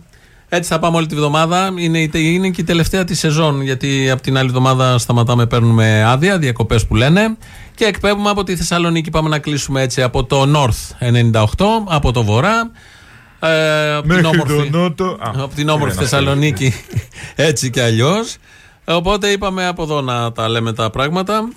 Έτσι θα πάμε όλη τη βδομάδα. Είναι, η- είναι και η τελευταία της σεζόν. Γιατί από την άλλη εβδομάδα σταματάμε, παίρνουμε άδεια, διακοπές που λένε. Και εκπέμπουμε από τη Θεσσαλονίκη. Πάμε να κλείσουμε έτσι από το North 98, από το Βορρά. Ε, από την Μέχρι όμορφη, το νότο. Α, από την όμορφη ένα Θεσσαλονίκη. έτσι κι αλλιώς. Οπότε είπαμε από εδώ να τα λέμε τα πράγματα.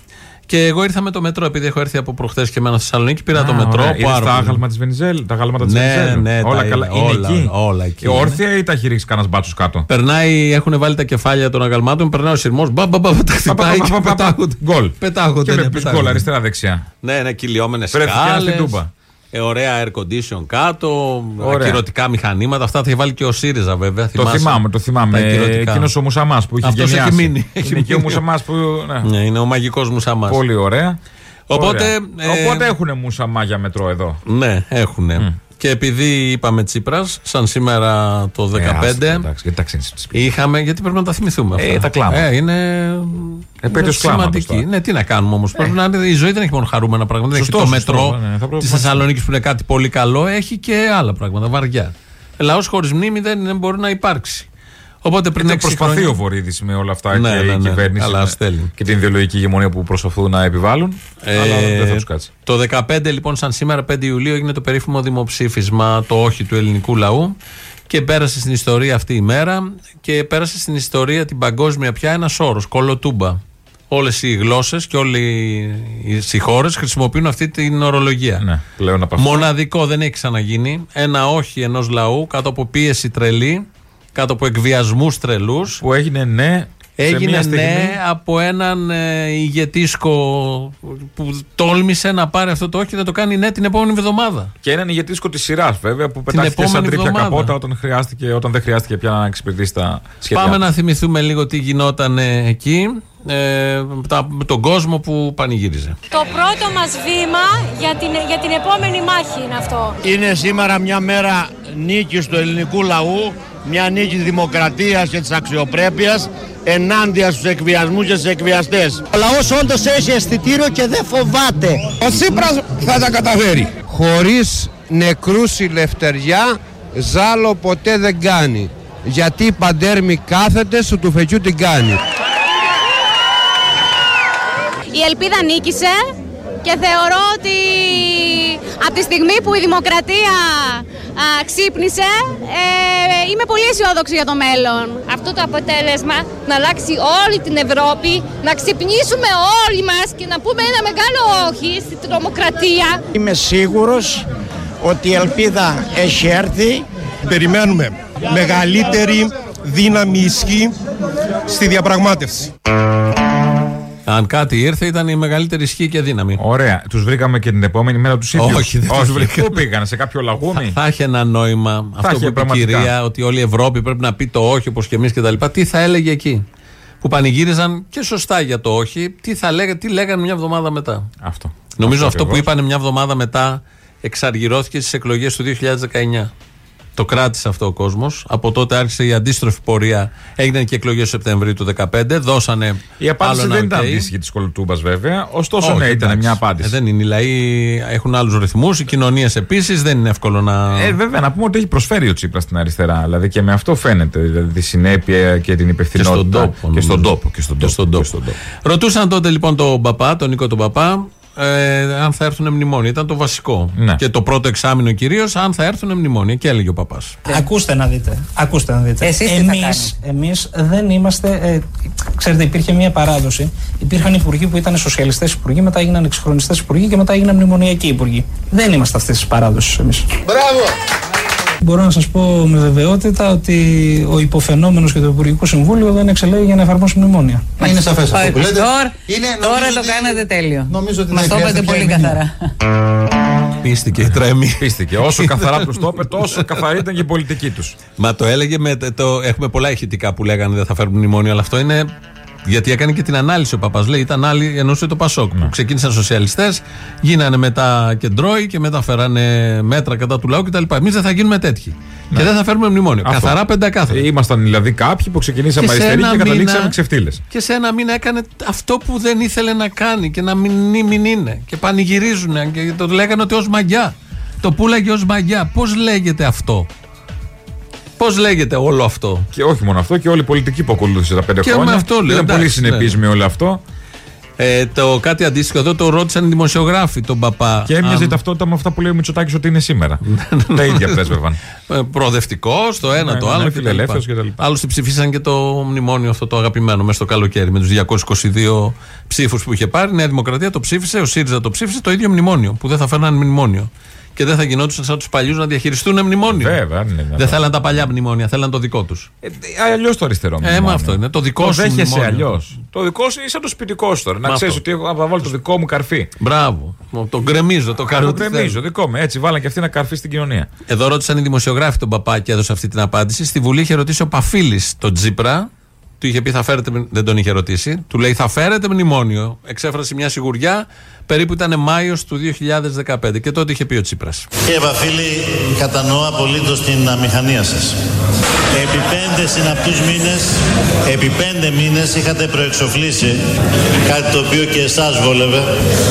Και εγώ ήρθα με το μετρό, επειδή έχω έρθει από προχθές και μένω στη Θεσσαλονίκη. Πήρα το Α, μετρό. ωραία. Είδες πάρα τα πολύ. άγαλμα της Βενιζέλ, τα γάλματα της Ναι, Βενιζέλ. ναι, όλα τα καλά. είναι, Είναι όλα, εκεί. όλα εκεί Και όρθια ή τα έχει ρίξει κανένας μπάτσο κάτω; Περνάει, έχουν βάλει τα κεφάλια των αγαλμάτων, περνάει ο σειρμός, μπα, μπα, μπα, τα χτυπάει και πετάγονται. Γκολ. Πετάγονται, Και ναι, βλέπει πετάγονται. γκολ αριστερά-δεξιά. Ναι, ναι, κυλιόμενες Βρέθηκε ένα στην σκάλες. Τούμπα. Ε, ωραία air condition κάτω, Ωραία. ακυρωτικά μηχανήματα. Αυτά θα είχε βάλει και ο ΣΥΡΙΖΑ βέβαια. Το θυμάμαι, το θυμάμαι. Εκείνος ο Μουσαμάς που είχε Αυτός έχει γενιάσει. μείνει. Έχει Είναι και ο μείνει. Μουσαμάς που. ναι. Ναι, είναι ο μαγικός Μουσαμάς. Πολύ ωραία. Οπότε, Ωραία. ε, Οπότε έχουν μουσαμά για μετρό εδώ. Ναι, έχουν. Και επειδή είπαμε Τσίπρας, σαν σήμερα το 2015. Ε, άστο, εντάξει, γιατί τα ξύνεις. Είχαμε, γιατί πρέπει να τα θυμηθούμε αυτά. Ε, τα κλάματα. Ε, είναι. Επέτειος είναι κλάματος σημαντική. τώρα. Ναι, τι να κάνουμε όμως. Πρέπει να είναι. Η ζωή δεν έχει μόνο χαρούμενα πράγματα. Δεν έχει Σωστό, το σωστό, μετρό ναι, ναι, θα πρέπει της να- Θεσσαλονίκης που είναι κάτι πολύ καλό. Έχει και άλλα πράγματα, βαριά. Λαός χωρίς μνήμη δεν, δεν μπορεί να υπάρξει. Οπότε πριν Και έξι προσπαθεί χρόνια. ο Βορύδης με όλα αυτά Ναι, και ναι, η ναι. κυβέρνηση Αλλά με- στέλνει. και την ιδεολογική ηγεμονία που προσπαθούν να επιβάλλουν. Ε, αλλά δεν θα τους κάτσει. Το 15 λοιπόν, σαν σήμερα 5 Ιουλίου, έγινε το περίφημο δημοψήφισμα, το όχι του ελληνικού λαού και πέρασε στην ιστορία αυτή η μέρα και πέρασε στην ιστορία την παγκόσμια πια ένας όρος, κολοτούμπα. Όλες οι γλώσσες και όλε οι χώρες χρησιμοποιούν αυτή την ορολογία. Ναι, πλέον από αυτό. Μοναδικό δεν έχει ξαναγίνει. Ένα όχι ενός λαού κάτω από πίεση τρελή, κάτω από εκβιασμούς τρελούς. Που έγινε ναι Έγινε μια στιγμή- ναι από έναν ε, ηγετήσκο που τόλμησε να πάρει αυτό το όχι και θα το κάνει ναι την επόμενη εβδομάδα. Και έναν ηγετήσκο της σειράς, βέβαια, που πετάχτηκε σαν επόμενη τρίπια εβδομάδα. καπότα όταν, χρειάστηκε, όταν δεν χρειάστηκε πια να εξυπηρετήσει τα σχέδια. Πάμε να θυμηθούμε λίγο τι γινόταν ε, εκεί, ε, τα- με τον κόσμο που πανηγύριζε. Το πρώτο μας βήμα για την, για την επόμενη μάχη είναι αυτό. Είναι σήμερα μια μέρα νίκης του ελληνικού λαού, μια νίκη της δημοκρατίας και της αξιοπρέπειας ενάντια στους εκβιασμούς και στους εκβιαστές. Ο λαός όντως έχει αισθητήριο και δεν φοβάται. Ο Τσίπρας θα τα καταφέρει. Χωρίς νεκρούς η λευτεριά ζάλο ποτέ δεν κάνει. Γιατί η παντέρμη κάθεται σου του φεκιού την κάνει. Η ελπίδα νίκησε και θεωρώ ότι από τη στιγμή που η δημοκρατία α, ξύπνησε ε, είμαι πολύ αισιόδοξη για το μέλλον. αυτό το αποτέλεσμα να αλλάξει όλη την Ευρώπη, να ξυπνήσουμε όλοι μας και να πούμε ένα μεγάλο όχι στην τρομοκρατία. Είμαι σίγουρος ότι η ελπίδα έχει έρθει. Περιμένουμε μεγαλύτερη δύναμη ισχύ στη διαπραγμάτευση. Αν κάτι ήρθε ήταν η μεγαλύτερη ισχύ και δύναμη. Ωραία. Τους βρήκαμε και την επόμενη μέρα τους ίδιους. Όχι, δεν τους βρήκαμε. Πού πήγανε, σε κάποιο λαγούμι. Θα έχει ένα νόημα αυτό έχει, που είπε η πραγματικά. κυρία, ότι όλη η Ευρώπη πρέπει να πει το όχι όπως και εμείς κτλ. Τι θα έλεγε εκεί; Που πανηγύριζαν και σωστά για το όχι, τι, θα λέγε, τι λέγανε μια εβδομάδα μετά; Αυτό. Νομίζω αυτό, ακριβώς. που είπανε μια εβδομάδα μετά εξαργυρώθηκε στις εκλογές του 2019. Το κράτησε αυτό ο κόσμος. Από τότε άρχισε η αντίστροφη πορεία. Έγιναν και εκλογές του Σεπτεμβρίου του 2015. Δώσανε. Η απάντηση άλλο δεν ένα ήταν οκ. αντίστοιχη της κολοτούμπας, βέβαια. Ωστόσο, Όχι, ναι, ήταν εντάξει. μια απάντηση. Ε, δεν είναι. Οι λαοί έχουν άλλους ρυθμούς, οι κοινωνίες επίσης. Δεν είναι εύκολο να. Ε, βέβαια, να πούμε ότι έχει προσφέρει ο Τσίπρας στην αριστερά. Δηλαδή και με αυτό φαίνεται. Δηλαδή τη συνέπεια και την και υπευθυνότητα. στον τόπο. Και στον νομίζω. τόπο. Και στον Και στον τόπο. τόπο. Ρωτούσαν τότε λοιπόν τον Παππά, τον Νίκο τον Παππά, ε, αν θα έρθουν μνημόνια. Ήταν το βασικό. Ναι. Και το πρώτο εξάμεινο κυρίως, αν θα έρθουν μνημόνια. Και έλεγε ο παπάς. Ακούστε να δείτε. Ακούστε να δείτε. Εσείς τι θα εμείς, εμείς δεν είμαστε. Ε, ξέρετε, υπήρχε μια παράδοση. Υπήρχαν υπουργοί που ήταν σοσιαλιστές υπουργοί, μετά έγιναν εξυγχρονιστές υπουργοί και μετά έγιναν μνημονιακοί υπουργοί. Δεν είμαστε αυτή τη παράδοση εμείς. Μπράβο! Μπορώ να σας πω με βεβαιότητα ότι ο υποφαινόμενος και το Υπουργικό Συμβούλιο δεν εξελέγει για να εφαρμόσει μνημόνια. Είναι σαφές αυτό που λέτε. Τώρα, Είναι, τώρα νομίζω το ότι- κάνατε τέλειο. Νομίζω ότι Μας δεν το είπατε χρειάζεται πολύ πια καθαρά. Πίστηκε η τρέμη. Πίστηκε. Όσο καθαρά τους το είπε, τόσο καθαρή ήταν και η πολιτική τους. Μα το έλεγε με το. Έχουμε πολλά ηχητικά που λέγανε δεν θα φέρουν μνημόνιο, αλλά αυτό είναι. Γιατί έκανε και την ανάλυση ο παπάς. Λέει ήταν άλλοι, εννοούσε το Πασόκ. Ναι. Που ξεκίνησαν σοσιαλιστές, γίνανε μετά κεντρώοι και μετά φέρανε μέτρα κατά του λαού κτλ. Εμείς δεν θα γίνουμε τέτοιοι. Και δεν θα φέρουμε μνημόνιο. Ναι. Αυτό. Καθαρά πεντακάθαρα. Ήμασταν δηλαδή κάποιοι που ξεκινήσαμε Και σε αριστεροί ένα και καταλήξαμε μήνα- ξεφτύλες. Και σε ένα μήνα έκανε αυτό που δεν ήθελε να κάνει και να μην, μην, μην είναι. Και πανηγυρίζουν και το λέγανε ότι ως μαγιά. Το πουλάγε ως μαγιά. Πώς λέγεται αυτό; Πώς λέγεται όλο αυτό; Και όχι μόνο αυτό, και όλη η πολιτική που ακολούθησε τα πέντε Και χρόνια. με αυτό λέω, Ήταν εντάξει, πολύ συνεπής ναι. με όλο αυτό. Ε, το κάτι αντίστοιχο εδώ το ρώτησαν οι δημοσιογράφοι τον παπά. Και έμοιαζε η Αν- ταυτότητα με αυτά που λέει ο Μητσοτάκης ότι είναι σήμερα. τα ίδια πρέσβευαν. Ε, Προοδευτικός, το ένα, Ναι, το ναι, άλλο. ναι, κτλ. φιλελεύθερος κτλ. Άλλωστε ψηφίσαν και το μνημόνιο αυτό το αγαπημένο μέσα στο καλοκαίρι με τους 222 ψήφους που είχε πάρει. Η Νέα Δημοκρατία το ψήφισε, ο ΣΥΡΙΖΑ το ψήφισε, το ίδιο μνημόνιο που δεν θα φέρναν μνημόνιο. Και δεν θα γινόντουσαν σαν τους παλιούς να διαχειριστούν μνημόνιο. Βέβαια, ναι, ναι. Δεν θέλαν τα παλιά μνημόνια, θέλαν το δικό τους. Αλλιώς το αριστερό Ε, μνημόνιο. μα αυτό είναι. Το δικό Το σου δέχεσαι μνημόνιο. αλλιώς. Το δικό σου είσαι το σπιτικό σου τώρα. Να Μα ξέρεις αυτό. ότι εγώ θα βάλω το δικό μου καρφί. Μπράβο. Το γκρεμίζω, το κάνω. Το ό,τι κρεμίζω, θέλω. δικό μου. Έτσι, βάλαν και αυτοί ένα καρφί στην κοινωνία. Εδώ ρώτησαν οι δημοσιογράφοι τον παπά και έδωσε αυτή την απάντηση. Στη Βουλή είχε ρωτήσει ο Παφίλης τον Τζίπρα. Του είχε πει θα φέρετε. μνη- Δεν τον είχε ρωτήσει. Του λέει θα φέρετε μνημόνιο. Εξέφρασε μια σιγουριά. Περίπου ήταν Μάιος του 2015. Και τότε είχε πει ο Τσίπρας. Κύριε Βαφίλη, κατανοώ απολύτως την αμηχανία σας. Επί πέντε συναπτούς μήνες, επί πέντε μήνες είχατε προεξοφλήσει κάτι το οποίο και εσάς βόλευε,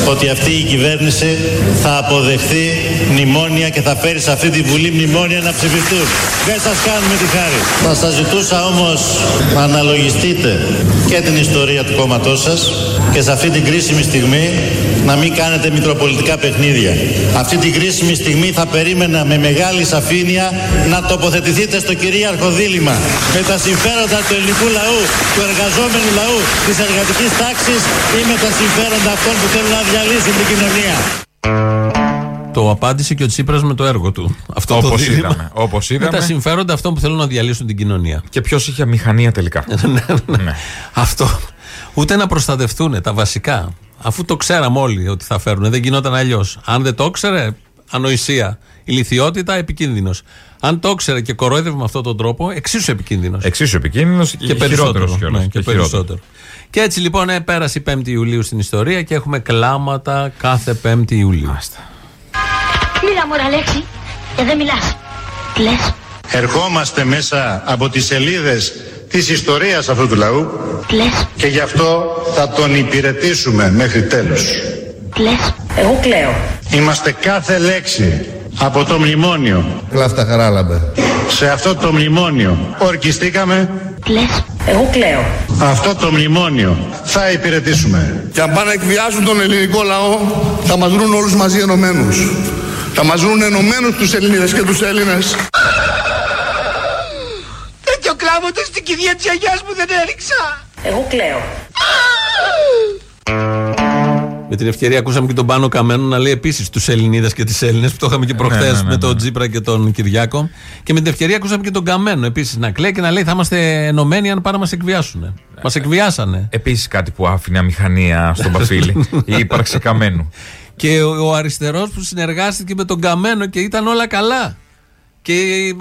ότι αυτή η κυβέρνηση θα αποδεχθεί μνημόνια και θα φέρει σε αυτή τη Βουλή μνημόνια να ψηφιστούν. Δεν σας κάνουμε τη χάρη. Θα σας ζητούσα όμως να αναλογιστείτε και την ιστορία του κόμματός σας και σε αυτή την κρίσιμη στιγμή να μην κάνετε μικροπολιτικά παιχνίδια. Αυτή την κρίσιμη στιγμή θα περίμενα με μεγάλη σαφήνεια να τοποθετηθείτε στο κυρίαρχο δίλημα με τα συμφέροντα του ελληνικού λαού, του εργαζόμενου λαού, της εργατικής τάξης ή με τα συμφέροντα αυτών που θέλουν να διαλύσουν την κοινωνία. Το απάντησε και ο Τσίπρας με το έργο του. Αυτό το Όπως δίλημμα. είδαμε, όπως Με τα είδαμε. συμφέροντα αυτών που θέλουν να διαλύσουν την κοινωνία. Και ποιος είχε αμηχανία τελικά. Ναι. Αυτό. Ούτε να προστατευτούν τα βασικά. Αφού το ξέραμε όλοι ότι θα φέρουν, δεν γινόταν αλλιώς. Αν δεν το ήξερε, ανοησία. Ηλικιότητα, επικίνδυνος. Αν το ήξερε και κορόιδευε με αυτόν τον τρόπο, εξίσου επικίνδυνος. Εξίσου επικίνδυνος και, και περισσότερο. χειρότερος κιόλας, ναι, και και περισσότερο. Και έτσι λοιπόν ε, πέρασε η 5η Ιουλίου στην ιστορία και έχουμε κλάματα κάθε 5η Ιουλίου. Μίλα μου, Αλέξη, και δεν μιλάς. Λες, Ερχόμαστε μέσα από τις σελίδες της ιστορίας αυτού του λαού λες, και γι' αυτό θα τον υπηρετήσουμε μέχρι τέλους. λες; Εγώ κλαίω. Είμαστε κάθε λέξη από το μνημόνιο. Κλάφτα χαράλαμπε. Σε αυτό το μνημόνιο ορκιστήκαμε. Λες, εγώ κλαίω. Αυτό το μνημόνιο θα υπηρετήσουμε. Και αν πάνε να εκβιάσουν τον ελληνικό λαό, θα μας βρουν όλους μαζί ενωμένους. Θα μας βρουν ενωμένους τους Ελληνίδες και τους Έλληνες. Τέτοιο κλάβοντα στην κηδεία της γιαγιάς μου δεν έριξα. Εγώ κλαίω. Με την ευκαιρία ακούσαμε και τον Πάνο Καμένο να λέει επίσης τους Ελληνίδες και τις Έλληνες, που το είχαμε και προχθές ναι, ναι, με ναι. τον Τζίπρα και τον Κυριάκο. Και με την ευκαιρία ακούσαμε και τον Καμένο επίσης να κλαίει και να λέει θα είμαστε ενωμένοι αν πάνε να μας εκβιάσουν. Μας εκβιάσανε. Επίσης κάτι που άφηνε αμηχανία στον Παφίλη. η ύπαρξη καμένου. Και ο, ο αριστερός που συνεργάστηκε με τον Καμένο και ήταν όλα καλά. Και,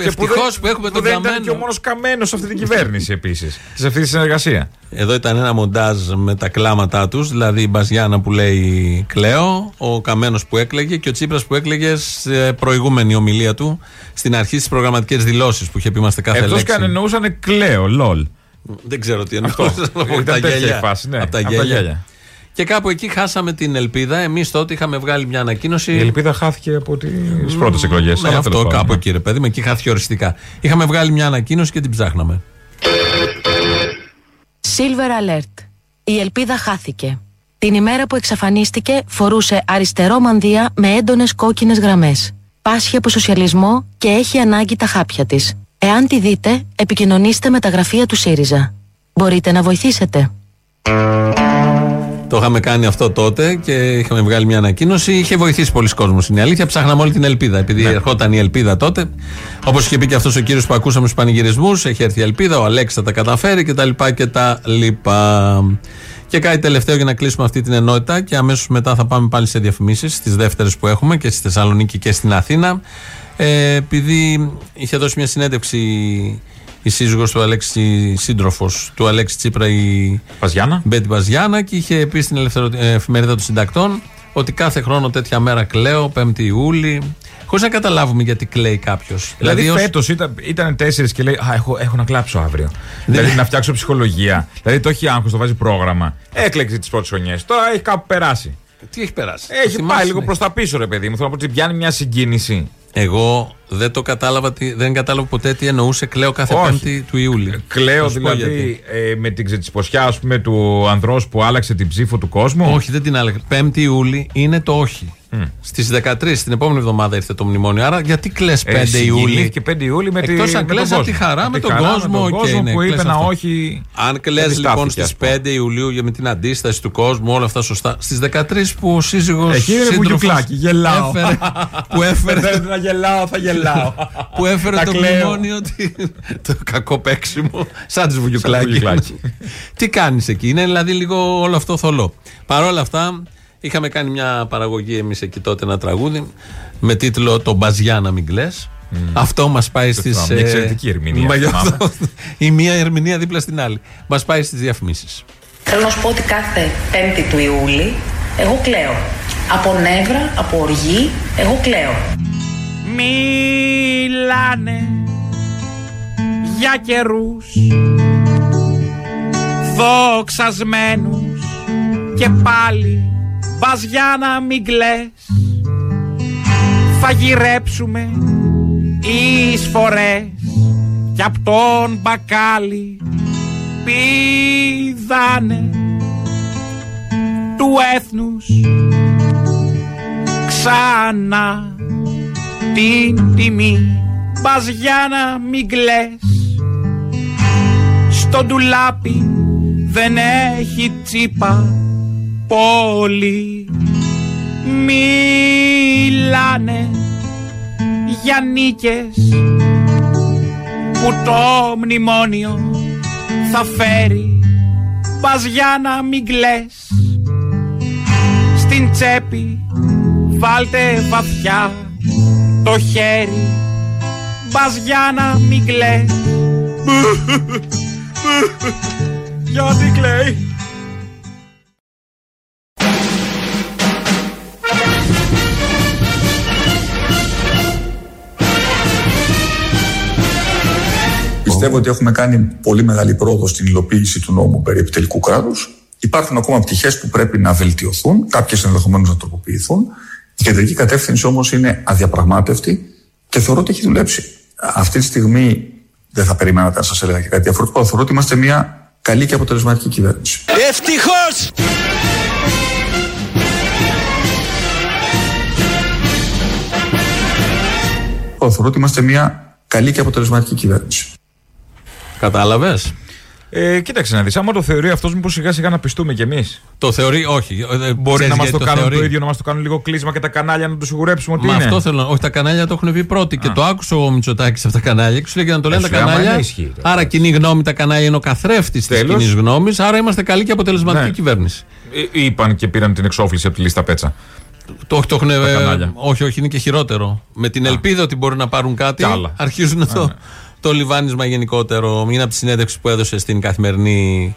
ευτυχώ που, δεν- έχουμε που τον δεν Καμένο. ήταν και ο μόνος καμένος σε αυτή την κυβέρνηση επίσης. Σε αυτή τη συνεργασία. Εδώ ήταν ένα μοντάζ με τα κλάματά τους, δηλαδή η Μπαζιάνα που λέει Κλαίω, ο Καμένος που έκλαιγε και ο Τσίπρας που έκλαιγε σε προηγούμενη ομιλία του στην αρχή στις προγραμματικές δηλώσεις που είχε πει είμαστε κάθε Εκτός λέξη. και αν εννοούσαν κλαίω, λολ. Δεν ξέρω τι Αυτό. εννοούσαν από Ήταν τα τέτοια γέλια. η φάση, ναι. Από τα Από τα γέλια. Γέλια. Και κάπου εκεί χάσαμε την ελπίδα. Εμείς τότε είχαμε βγάλει μια ανακοίνωση. Η ελπίδα χάθηκε από τις πρώτες εκλογές. Ναι, αυτό κάπου εκεί, ρε παιδί μου, εκεί χάθηκε οριστικά. Είχαμε βγάλει μια ανακοίνωση και την ψάχναμε. Silver Alert. Η ελπίδα χάθηκε. Την ημέρα που εξαφανίστηκε φορούσε αριστερό μανδύα με έντονες κόκκινες γραμμές. Πάσχει από σοσιαλισμό και έχει ανάγκη τα χάπια της. Εάν τη δείτε, επικοινωνήστε με τα γραφεία του ΣΥΡΙΖΑ. Μπορείτε να βοηθήσετε. Το είχαμε κάνει αυτό τότε και είχαμε βγάλει μια ανακοίνωση. Είχε βοηθήσει πολλοί κόσμος. Είναι η αλήθεια. Ψάχναμε όλη την ελπίδα. Επειδή Ναι. ερχόταν η ελπίδα τότε. Όπως είχε πει και αυτός ο κύριος που ακούσαμε στους πανηγυρισμούς, έχει έρθει η ελπίδα. Ο Αλέξης θα τα καταφέρει κτλ. Και κάτι τελευταίο για να κλείσουμε αυτή την ενότητα και αμέσως μετά θα πάμε πάλι σε διαφημίσεις, τι δεύτερες που έχουμε και στη Θεσσαλονίκη και στην Αθήνα. Ε, επειδή είχε δώσει μια συνέντευξη η σύζυγος του Αλέξη, σύντροφος του Αλέξη Τσίπρα, η Παζιάνα. Μπέτη Παζιάνα, και είχε πει στην ελευθερο... ε, εφημερίδα των συντακτών ότι κάθε χρόνο τέτοια μέρα κλαίω, 5η Ιούλη, χωρίς να καταλάβουμε γιατί κλαίει κάποιος. Δηλαδή, ως- φέτος ήταν, ήταν τέσσερις και λέει Α, έχω, έχω να κλάψω αύριο. δηλαδή να φτιάξω ψυχολογία. δηλαδή το έχει άγχος, το βάζει πρόγραμμα. Έκλεξε τις πρώτες χρονιές. Τώρα έχει κάπου περάσει. Τι έχει περάσει. Έχει Θυμάσαι, πάει λίγο ναι. προς τα πίσω, ρε παιδί μου. Θέλω να πω ότι πιάνει μια συγκίνηση. Εγώ δεν το κατάλαβα, τι- δεν κατάλαβα ποτέ τι εννοούσε κλαίω κάθε Όχι. Πέμπτη του Ιούλη. Κλαίω Θα σου πω γιατί. δηλαδή ε, με την ξετσιποσιά ας πούμε, του ανδρός που άλλαξε την ψήφο του κόσμου; Όχι, δεν την άλλαξε. 5η Ιούλη είναι το όχι. Στις 13, την επόμενη εβδομάδα ήρθε το μνημόνιο. Άρα γιατί κλε 5 Ε, Ιούλη; συγκινήθηκε 5 Ιούλη με, τη, Εκτός με αν τον κλαις κόσμο. από τη χαρά με τη τον χαρά, κόσμο, με τον οκ, κόσμο ναι, που κλαις είπε να αυτό. όχι. Αν κλε λοιπόν αντιστάθηκε, ας στι πούμε. 5 Ιουλίου για με την αντίσταση του κόσμου, όλα αυτά σωστά. Στις 13 που ο σύζυγος. Εκεί είναι βουγιουκλάκι, γελάω. Έφερε, που έφερε, Δεν θέλετε να γελάω, θα γελάω. Που έφερε Τα το κλαίω. μνημόνιο. ότι- το κακό παίξιμο. Σαν τη βουγιουκλάκι. βουγιουκλάκι. Τι κάνεις εκεί, είναι δηλαδή λίγο όλο αυτό θολό. Παρ' όλα αυτά, είχαμε κάνει μια παραγωγή εμείς εκεί τότε ένα τραγούδι με τίτλο Το Μπαζιά να μην κλαις. Αυτό μας πάει στις. θυμάμαι, μια εξαιρετική ερμηνεία, θυμάμαι. Η μία ερμηνεία δίπλα στην άλλη. Μας πάει στις διαφημίσεις. Θέλω να σου πω ότι κάθε 5η του Ιούλη εγώ κλαίω. Από νεύρα, από οργή, εγώ κλαίω. Μιλάνε για καιρούς δοξασμένους και πάλι βαζιά να μην κλαις. Θα γυρέψουμε εισφορές κι απ' τον μπακάλι πηδάνε του έθνους ξανά την τιμή βαζιά να μην κλαις. Στο ντουλάπι δεν έχει τσίπα πολύ. Μιλάνε πάνε για νίκες που το μνημόνιο θα φέρει. Πας για να μην κλαις. Στην τσέπη βάλτε βαθιά το χέρι πας για να μην κλαις γιατί κλαίει Πιστεύω ότι έχουμε κάνει πολύ μεγάλη πρόοδο στην υλοποίηση του νόμου περί επιτελικού κράτους. Υπάρχουν ακόμα πτυχές που πρέπει να βελτιωθούν, κάποιες ενδεχομένως να τροποποιηθούν. Η κεντρική κατεύθυνση όμως είναι αδιαπραγμάτευτη και θεωρώ ότι έχει δουλέψει. Αυτή τη στιγμή δεν θα περιμένατε να σας έλεγα και κάτι διαφορετικό. Θεωρώ ότι είμαστε μια καλή και αποτελεσματική κυβέρνηση. Ευτυχώς! Θεωρώ ότι είμαστε μια καλή και αποτελεσματική κυβέρνηση. Κατάλαβες; Ε, κοίταξε να δεις. Άμα το θεωρεί αυτός, μήπως σιγά σιγά να πιστούμε κι εμείς; Το θεωρεί, όχι. Ε, Μπορεί ξέρεις να μας γιατί το, κάνουν θεωρεί; το ίδιο, να μας το κάνουν λίγο κλείσμα και τα κανάλια να το σιγουρέψουμε ότι Μα είναι. αυτό θέλω να. Όχι, τα κανάλια το έχουν πει πρώτοι και το άκουσε ο Μητσοτάκης σε αυτά τα κανάλια και σου λέει για να το λένε Ε, τα σου λέει, άμα κανάλια. είναι ισχύει, τώρα. άρα κοινή γνώμη τα κανάλια είναι ο καθρέφτης της Τέλος. κοινής γνώμης. Άρα είμαστε καλή και αποτελεσματική Ναι. κυβέρνηση. Ε, είπαν και πήραν την εξόφληση από τη λίστα πέτσα. Το, το έχουν, ε, κανάλια. όχι, όχι, είναι και χειρότερο. Με την ελπίδα ότι μπορεί να πάρουν κάτι, Κι άλλα. αρχίζουν το, το λιβάνισμα γενικότερο. Είναι από τη συνέντευξη που έδωσε στην καθημερινή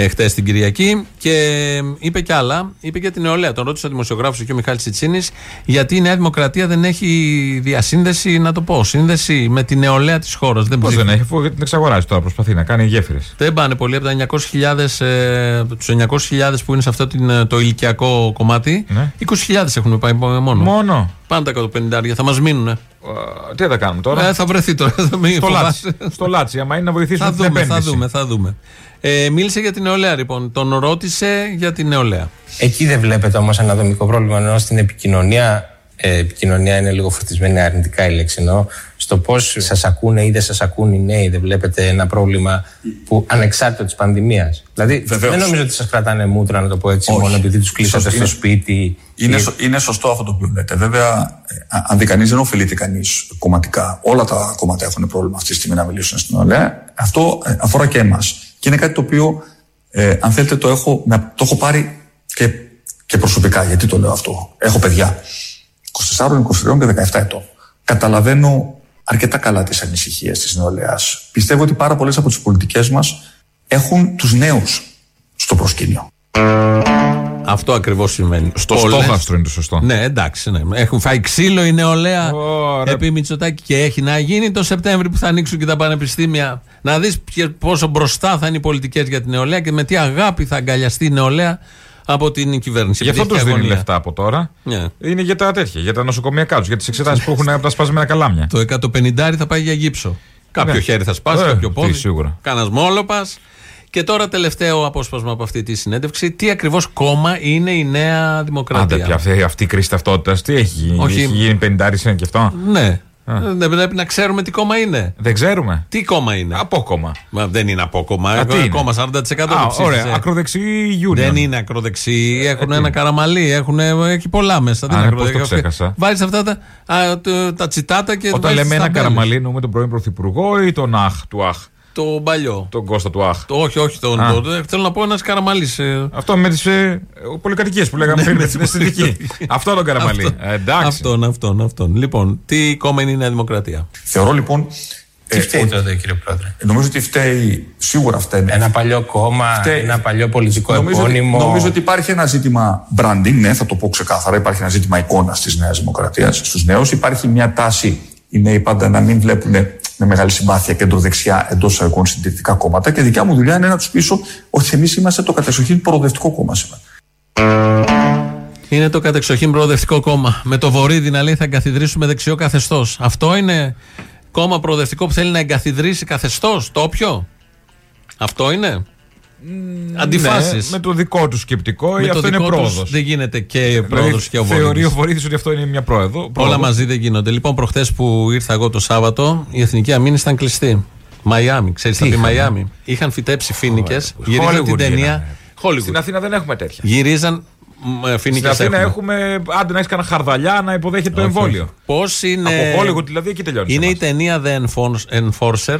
ε, χτες την Κυριακή. Και ε, είπε κι άλλα. Είπε και την νεολαία. Τον ρώτησε ο δημοσιογράφος και ο Μιχάλης Τσιτσίνης, γιατί η Νέα Δημοκρατία δεν έχει διασύνδεση, να το πω, σύνδεση με τη νεολαία της χώρας. Δεν Πώς ψήφι- δεν έχει, αφού την εξαγοράζει τώρα, προσπαθεί να κάνει γέφυρες. δεν πάνε πολύ από τα 900.000, ε, τους 900.000 που είναι σε αυτό την, ε, το ηλικιακό κομμάτι. Ναι. 20.000 έχουν πάει μόνο. Μόνο. Πάνε τα 150 θα μας μείνουν. Ε, Τι θα τα κάνουμε τώρα; Ε, θα βρεθεί τώρα. Θα μην στο, φοβάσαι. λάτσι. στο λάτσι, άμα είναι να βοηθήσουμε θα την δούμε, θα επένδυση. δούμε, θα δούμε. Ε, μίλησε για την νεολαία λοιπόν. Τον ρώτησε για την νεολαία. Εκεί δεν βλέπετε όμως ένα δομικό πρόβλημα ενώ στην επικοινωνία. Ε, επικοινωνία είναι λίγο φορτισμένη αρνητικά η λέξη εννοώ. Στο πώς σας ακούνε ή δεν σας ακούν οι νέοι, δεν βλέπετε ένα πρόβλημα που ανεξάρτητο της πανδημίας. Δηλαδή Βεβαίως. δεν νομίζω ότι σας κρατάνε μούτρα, να το πω έτσι, Όχι. μόνο επειδή τους κλείσατε Σωστό. στο Είναι- σπίτι. Είναι, ή- σω- είναι σωστό αυτό το οποίο λέτε. Βέβαια, ε, α- αν δει κανείς, δεν ωφελείται κανείς κομματικά. Όλα τα κόμματα έχουν πρόβλημα αυτή τη στιγμή να μιλήσουν στην ΟΛΕ. Αυτό ε, αφορά και εμάς. Και είναι κάτι το οποίο, ε, αν θέλετε, το έχω, με- το έχω πάρει και, και προσωπικά. Γιατί το λέω αυτό. Έχω παιδιά. 24, 23 και 17 ετών. Καταλαβαίνω αρκετά καλά τις ανησυχίες της νεολαίας. Πιστεύω ότι πάρα πολλές από τις πολιτικές μας έχουν τους νέους στο προσκήνιο. Αυτό ακριβώς σημαίνει. Στο Πολλές- στόχαστρο είναι το σωστό. Ναι, εντάξει. Ναι. Έχουν φάει ξύλο η νεολαία Ωραία. επί Μητσοτάκη και έχει να γίνει το Σεπτέμβρη που θα ανοίξουν και τα πανεπιστήμια. Να δεις πόσο μπροστά θα είναι οι πολιτικές για την νεολαία και με τι αγάπη θα αγκαλιαστεί η νεολαία από την κυβέρνηση. Γι' αυτό Επειδή τους έχει δίνει αγωνία. λεφτά από τώρα. Ναι. Είναι για τα τέτοια, για τα νοσοκομιακά τους, για τις εξετάσεις που έχουν από τα σπασμένα καλάμια. Το 150 θα πάει για γύψο. Κάποιο Ναι. χέρι θα σπάσει, Ε, κάποιο τι, πόδι. σίγουρα. Κάνα μόλοπας. Και τώρα τελευταίο απόσπασμα από αυτή τη συνέντευξη. Τι ακριβώς κόμμα είναι η Νέα Δημοκρατία; Άντε πια αυτή, αυτή η κρίση ταυτότητας, τι έχει γίνει; Όχι. Έχει γίνει 50 είναι και αυτό; Ναι. Δεν πρέπει να ξέρουμε τι κόμμα είναι. Δεν ξέρουμε. Τι κόμμα είναι; Απόκομμα. Μα δεν είναι απόκομμα. Α, Έχω τι ένα είναι; κόμμα 40% Α, που ψήφισε. ωραία. Ακροδεξί Union. Δεν είναι ακροδεξί. Έχουν τι ένα είναι; καραμαλί. Έχουν, έχει πολλά μέσα. Δεν Α, είναι ναι, πώς το ακροδεξί. ξέχασα. Βάζεις αυτά τα, α, το- τα τσιτάτα και Όταν βάζεις λέμε τις ένα ταμπέλες. καραμαλί, εννοούμε τον πρώην Πρωθυπουργό ή τον Αχ του Αχ. Το παλιό. Τον Κώστα του Αχ. Το, όχι, όχι. Τον, Α. το, θέλω να πω ένας καραμαλί. Αυτό με τις ε, πολυκατοικίες που λέγαμε πριν, με την αισθητική. Αυτό τον καραμαλί. Ναι, Αυτό. Ε, Εντάξει. Αυτόν, αυτόν, αυτόν. Λοιπόν, τι κόμμα είναι η Νέα Δημοκρατία; Θεωρώ λοιπόν. Τι φταίει τότε, κύριε Πρόεδρε; Νομίζω ότι φταίει, σίγουρα φταίει. Ένα παλιό κόμμα, Φταίει. ένα παλιό πολιτικό Νομίζω ότι, επώνυμο. νομίζω ότι υπάρχει ένα ζήτημα branding, ναι, θα το πω ξεκάθαρα. Υπάρχει ένα ζήτημα εικόνας της Νέας Δημοκρατίας στους νέους. Υπάρχει μια τάση οι νέοι πάντα να μην βλέπουν με μεγάλη συμπάθεια κεντροδεξιά εντός εισαγωγικών συντηρητικά κόμματα. Και δικιά μου δουλειά είναι να τους πείσω ότι εμείς είμαστε το κατεξοχήν προοδευτικό κόμμα σήμερα. Είναι το κατεξοχήν προοδευτικό κόμμα. Με το βορίδι να λέει θα εγκαθιδρύσουμε δεξιό καθεστώς. Αυτό είναι κόμμα προοδευτικό που θέλει να εγκαθιδρύσει καθεστώς, το όποιο; Αυτό είναι. Αντιφάσεις. Ναι, με το δικό τους σκεπτικό, ή αυτό είναι πρόοδος. Δεν γίνεται και πρόοδος και ο Θεωρεί ο Βορύδης. Βορύδη ότι αυτό είναι μια πρόοδο. Όλα πρόοδος. μαζί δεν γίνονται. Λοιπόν, προχθές που ήρθα εγώ το Σάββατο, η εθνική αμήνη ήταν κλειστή. Μαϊάμι, ξέρεις Τι θα πει είχαμε; Μαϊάμι. Είχαν φυτέψει φοίνικε, γυρίζαν Hollywood την ταινία. γίνανε. Hollywood. Στην Αθήνα δεν έχουμε τέτοια. Γυρίζαν. Ε, Στην φοινικέ Αθήνα έχουμε. έχουμε, άντε να έχεις κανένα χαρδαλιά να υποδέχεται το Όχι, εμβόλιο. όχι. Πώς είναι. Από Hollywood δηλαδή εκεί τελειώνεις. Είναι η ταινία The Enforce- Enforcer.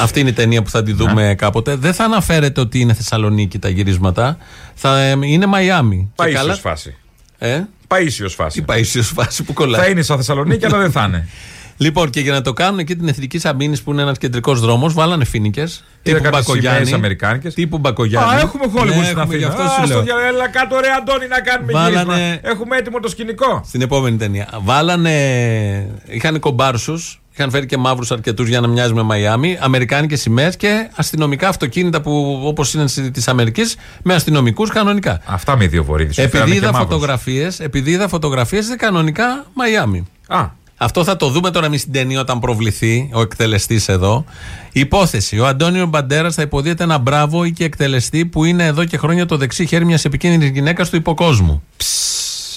Αυτή είναι η ταινία που θα τη δούμε κάποτε. Δεν θα αναφέρεται ότι είναι Θεσσαλονίκη τα γυρίσματα. Θα, ε, είναι Μαϊάμι. Και Παίσιο καλά- φάση. Ε; Παίσιο φάση. Τι Παίσιο φάση που κολλάει. Θα είναι σαν Θεσσαλονίκη, αλλά δεν θα είναι. Λοιπόν, και για να το κάνουν εκεί την Εθνική Σαμπίνης που είναι ένας κεντρικός δρόμος, βάλανε φοίνικε. Τύπου κάτι Μπακογιάννη. σημαίες αμερικάνικες. Τύπου Μπακογιάννη. Α, έχουμε Hollywood Ναι, στην έχουμε, γι' Αθήνα. αυτό Α, σου στο λέω. δια- Έλα κάτω ρε Αντώνη να κάνουμε Βάλανε- γύρισμα. Έχουμε έτοιμο το σκηνικό. Στην επόμενη ταινία. Βάλανε. είχαν κομπάρσους. Είχαν φέρει και μαύρους αρκετούς για να μοιάζει με Μαϊάμι. Αμερικάνικες σημαίες και αστυνομικά αυτοκίνητα που όπως είναι της Αμερικής με αστυνομικούς κανονικά. Αυτά με δύο βορείδες. Επειδή είδα φωτογραφίες, επειδή είδα φωτογραφίες, είναι κανονικά Μαϊάμι. Α. Αυτό θα το δούμε τώρα εμείς στην ταινία όταν προβληθεί ο εκτελεστής εδώ. Υπόθεση. Ο Αντώνιο Μπαντέρας θα υποδίεται ένα μπράβο ή και εκτελεστή που είναι εδώ και χρόνια το δεξί χέρι μιας επικίνδυνης γυναίκας του υποκόσμου.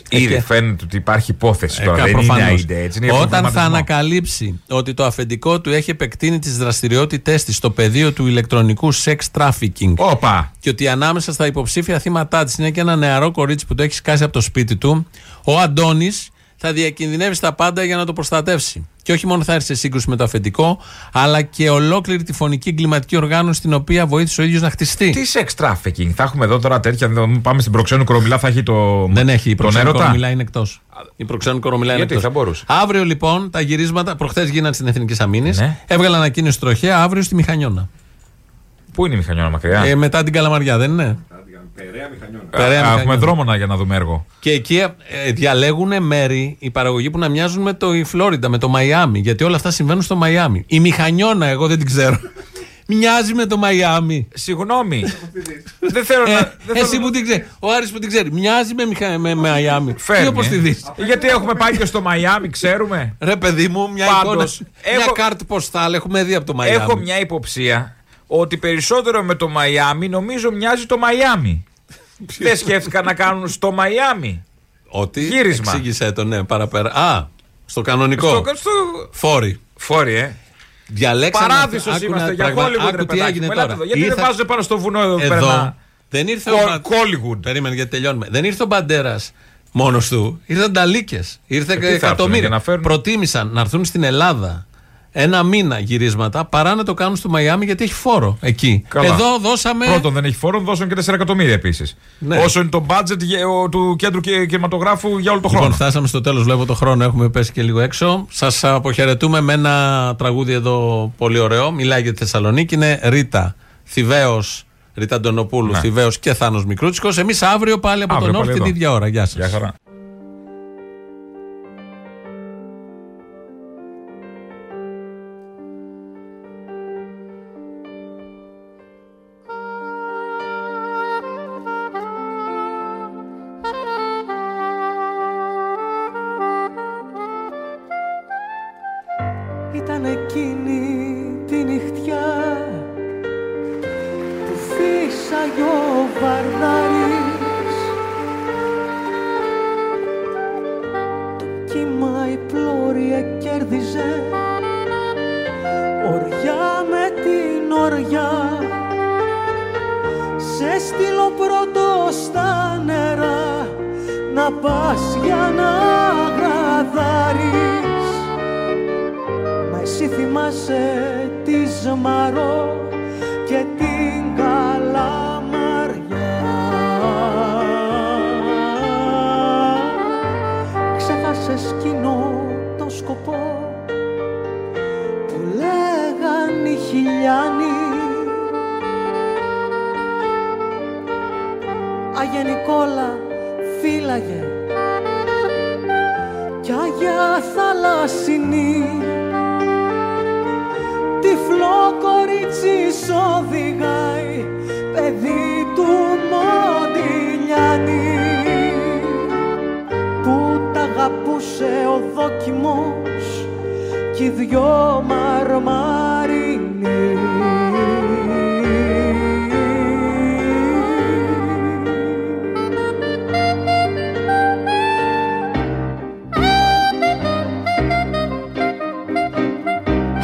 Ήδη Ε, φαίνεται ότι υπάρχει υπόθεση Ε, τώρα. κα- δεν είναι προφανώς. αίδε, έτσι. Είναι για Όταν θα προβληματισμό. ανακαλύψει ότι το αφεντικό του έχει επεκτείνει τι δραστηριότητέ τη στο πεδίο του ηλεκτρονικού sex trafficking. Όπα. Και ότι ανάμεσα στα υποψήφια θύματά τη είναι και ένα νεαρό κορίτσι που το έχει σκάσει από το σπίτι του, ο Αντώνη θα διακινδυνεύεις στα πάντα για να το προστατεύσει. Και όχι μόνο θα έρθεις σε σύγκρουση με το αφεντικό, αλλά και ολόκληρη τη φωνική εγκληματική οργάνωση την οποία βοήθησε ο ίδιος να χτιστεί. Τι sex trafficking; Θα έχουμε εδώ τώρα τέτοια. δεν- Πάμε στην προξένου κορομιλά, θα έχει το. Δεν έχει. Η τον προξένου έρωτα; κορομιλά είναι εκτός. Η προξένου κορομιλά είναι Γιατί, εκτός. θα μπορούσε. Αύριο λοιπόν τα γυρίσματα, προχθές γίνανε στην Εθνική Αμήνη. Ναι. Έβγαλαν ανακοίνωση τροχέα αύριο στη Μηχανιώνα. Πού είναι η μηχανιώνα μακριά; Ε, μετά την Καλαμαριά, δεν είναι; Περαία μηχανιών. Περαία Α, Μηχανιώνα. Έχουμε δρόμο να- για να δούμε έργο. Και εκεί ε, διαλέγουν μέρη η παραγωγή που να μοιάζουν με το η Φλόριντα, με το Μαϊάμι. Γιατί όλα αυτά συμβαίνουν στο Μαϊάμι. Η Μηχανιώνα, εγώ δεν την ξέρω. Μοιάζει με το Μαϊάμι. Συγγνώμη. δεν θέλω Ε, να. δεν εσύ θέλω- που την ξέρεις. Ο Άρης που την ξέρει. Μοιάζει με, Μιχα... με Μαϊάμι. Φέρνει, Τι όπω ε. τη δει. Γιατί έχουμε πάει και στο Μαϊάμι, ξέρουμε. Ρε παιδί μου, μια Πάντως, εικόνα. έχω- Μια κάρτη ποστάλ έχουμε δει από το Μαϊάμι. Έχω μια υποψία ότι περισσότερο με το Μαϊάμι νομίζω μοιάζει το Μαϊάμι. δεν σκέφτηκα να κάνουν στο Μαϊάμι. Ότι. Γύρισμα. Εξήγησέ το, ναι, παραπέρα. Α, στο κανονικό. Στο, στο... Φόρη. Φόρη, ε. Διαλέξαμε. Παράδεισος άκου είμαστε να- για πραγμα- Hollywood, άκου ρε τι παιδάκι έγινε μου. Ελάτε τώρα. εδώ. Γιατί δεν Ήρθα- βάζουν πάνω στο βουνό εδώ πέρα Εδώ να- δεν ήρθε Κο- ο Μπα- Hollywood. Περίμενε γιατί τελειώνουμε. Δεν ήρθε ο Μπαντέρας μόνος του. Ήρθαν ταλίκε. Ήρθε Ε, τι θα έρθουνε, εκατομμύρια. για να φέρουν- Προτίμησαν να έρθουν στην Ελλάδα ένα μήνα γυρίσματα παρά να το κάνουν στο Μαϊάμι γιατί έχει φόρο εκεί. Καλά. Εδώ δώσαμε. Πρώτον δεν έχει φόρο, δώσουν και 4 εκατομμύρια επίσης. Ναι. Όσο είναι το budget για- ο- του κέντρου και- κινηματογράφου για όλο το χρόνο. Λοιπόν, φτάσαμε στο τέλος. Βλέπω το χρόνο. Έχουμε πέσει και λίγο έξω. Σας αποχαιρετούμε με ένα τραγούδι εδώ πολύ ωραίο. Μιλάει για τη Θεσσαλονίκη. Είναι Ρίτα Θηβαίος. Ρίτα Αντωνοπούλου, Ναι. Θηβαίος και Θάνος Μικρούτσικος. Εμείς αύριο πάλι από Αύριο τον Νόρθ πάλι την εδώ. ίδια ώρα. Γεια σας. Η πλώρια κέρδιζε Οριά με την οριά. Σε στείλω πρώτος στα νερά. Να πας για να γραδάρεις. Μα εσύ θυμάσαι τη Ζμαρό και την Καλαμαριά Ξέχασες κοινό οι χιλιάνοι Άγια Νικόλα φύλαγε. Κι Άγια Θαλασσινή τυφλό κορίτσι σ' οδηγάει παιδί του Μοντιλιάνη που τ' αγαπούσε ο δόκιμος κι οι δυο μαρμαρινοί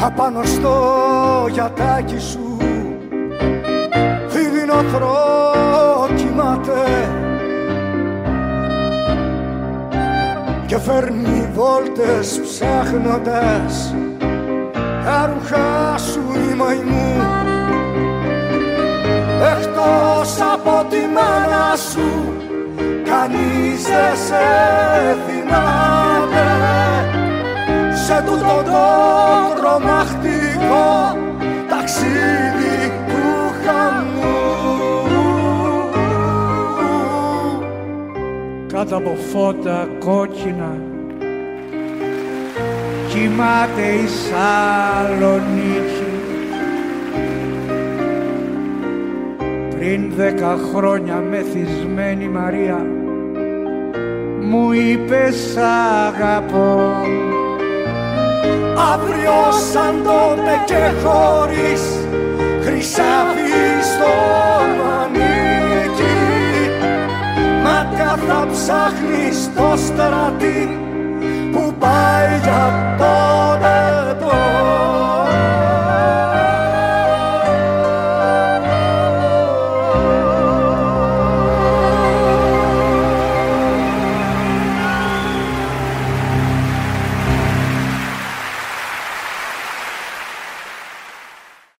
Απάνω στο γιατάκι σου δίδυνο θρό κοιμάται και φέρνει βόλτες ψάχνοντας τα ρούχα σου η μαϊμού εκτός από τη μάνα σου κανείς δεν σε θυμάται. Σε τούτο το τρομακτικό ταξίδι του χαμού. Κάτω από φώτα κόκκινα κοιμάται η Σαλονίκη πριν δέκα χρόνια μεθυσμένη Μαρία μου είπες σ' αγαπώ αύριο σαν τότε και χωρίς χρυσάφι στο μανίκι μάτια θα ψάχνεις το στρατή που πάει για το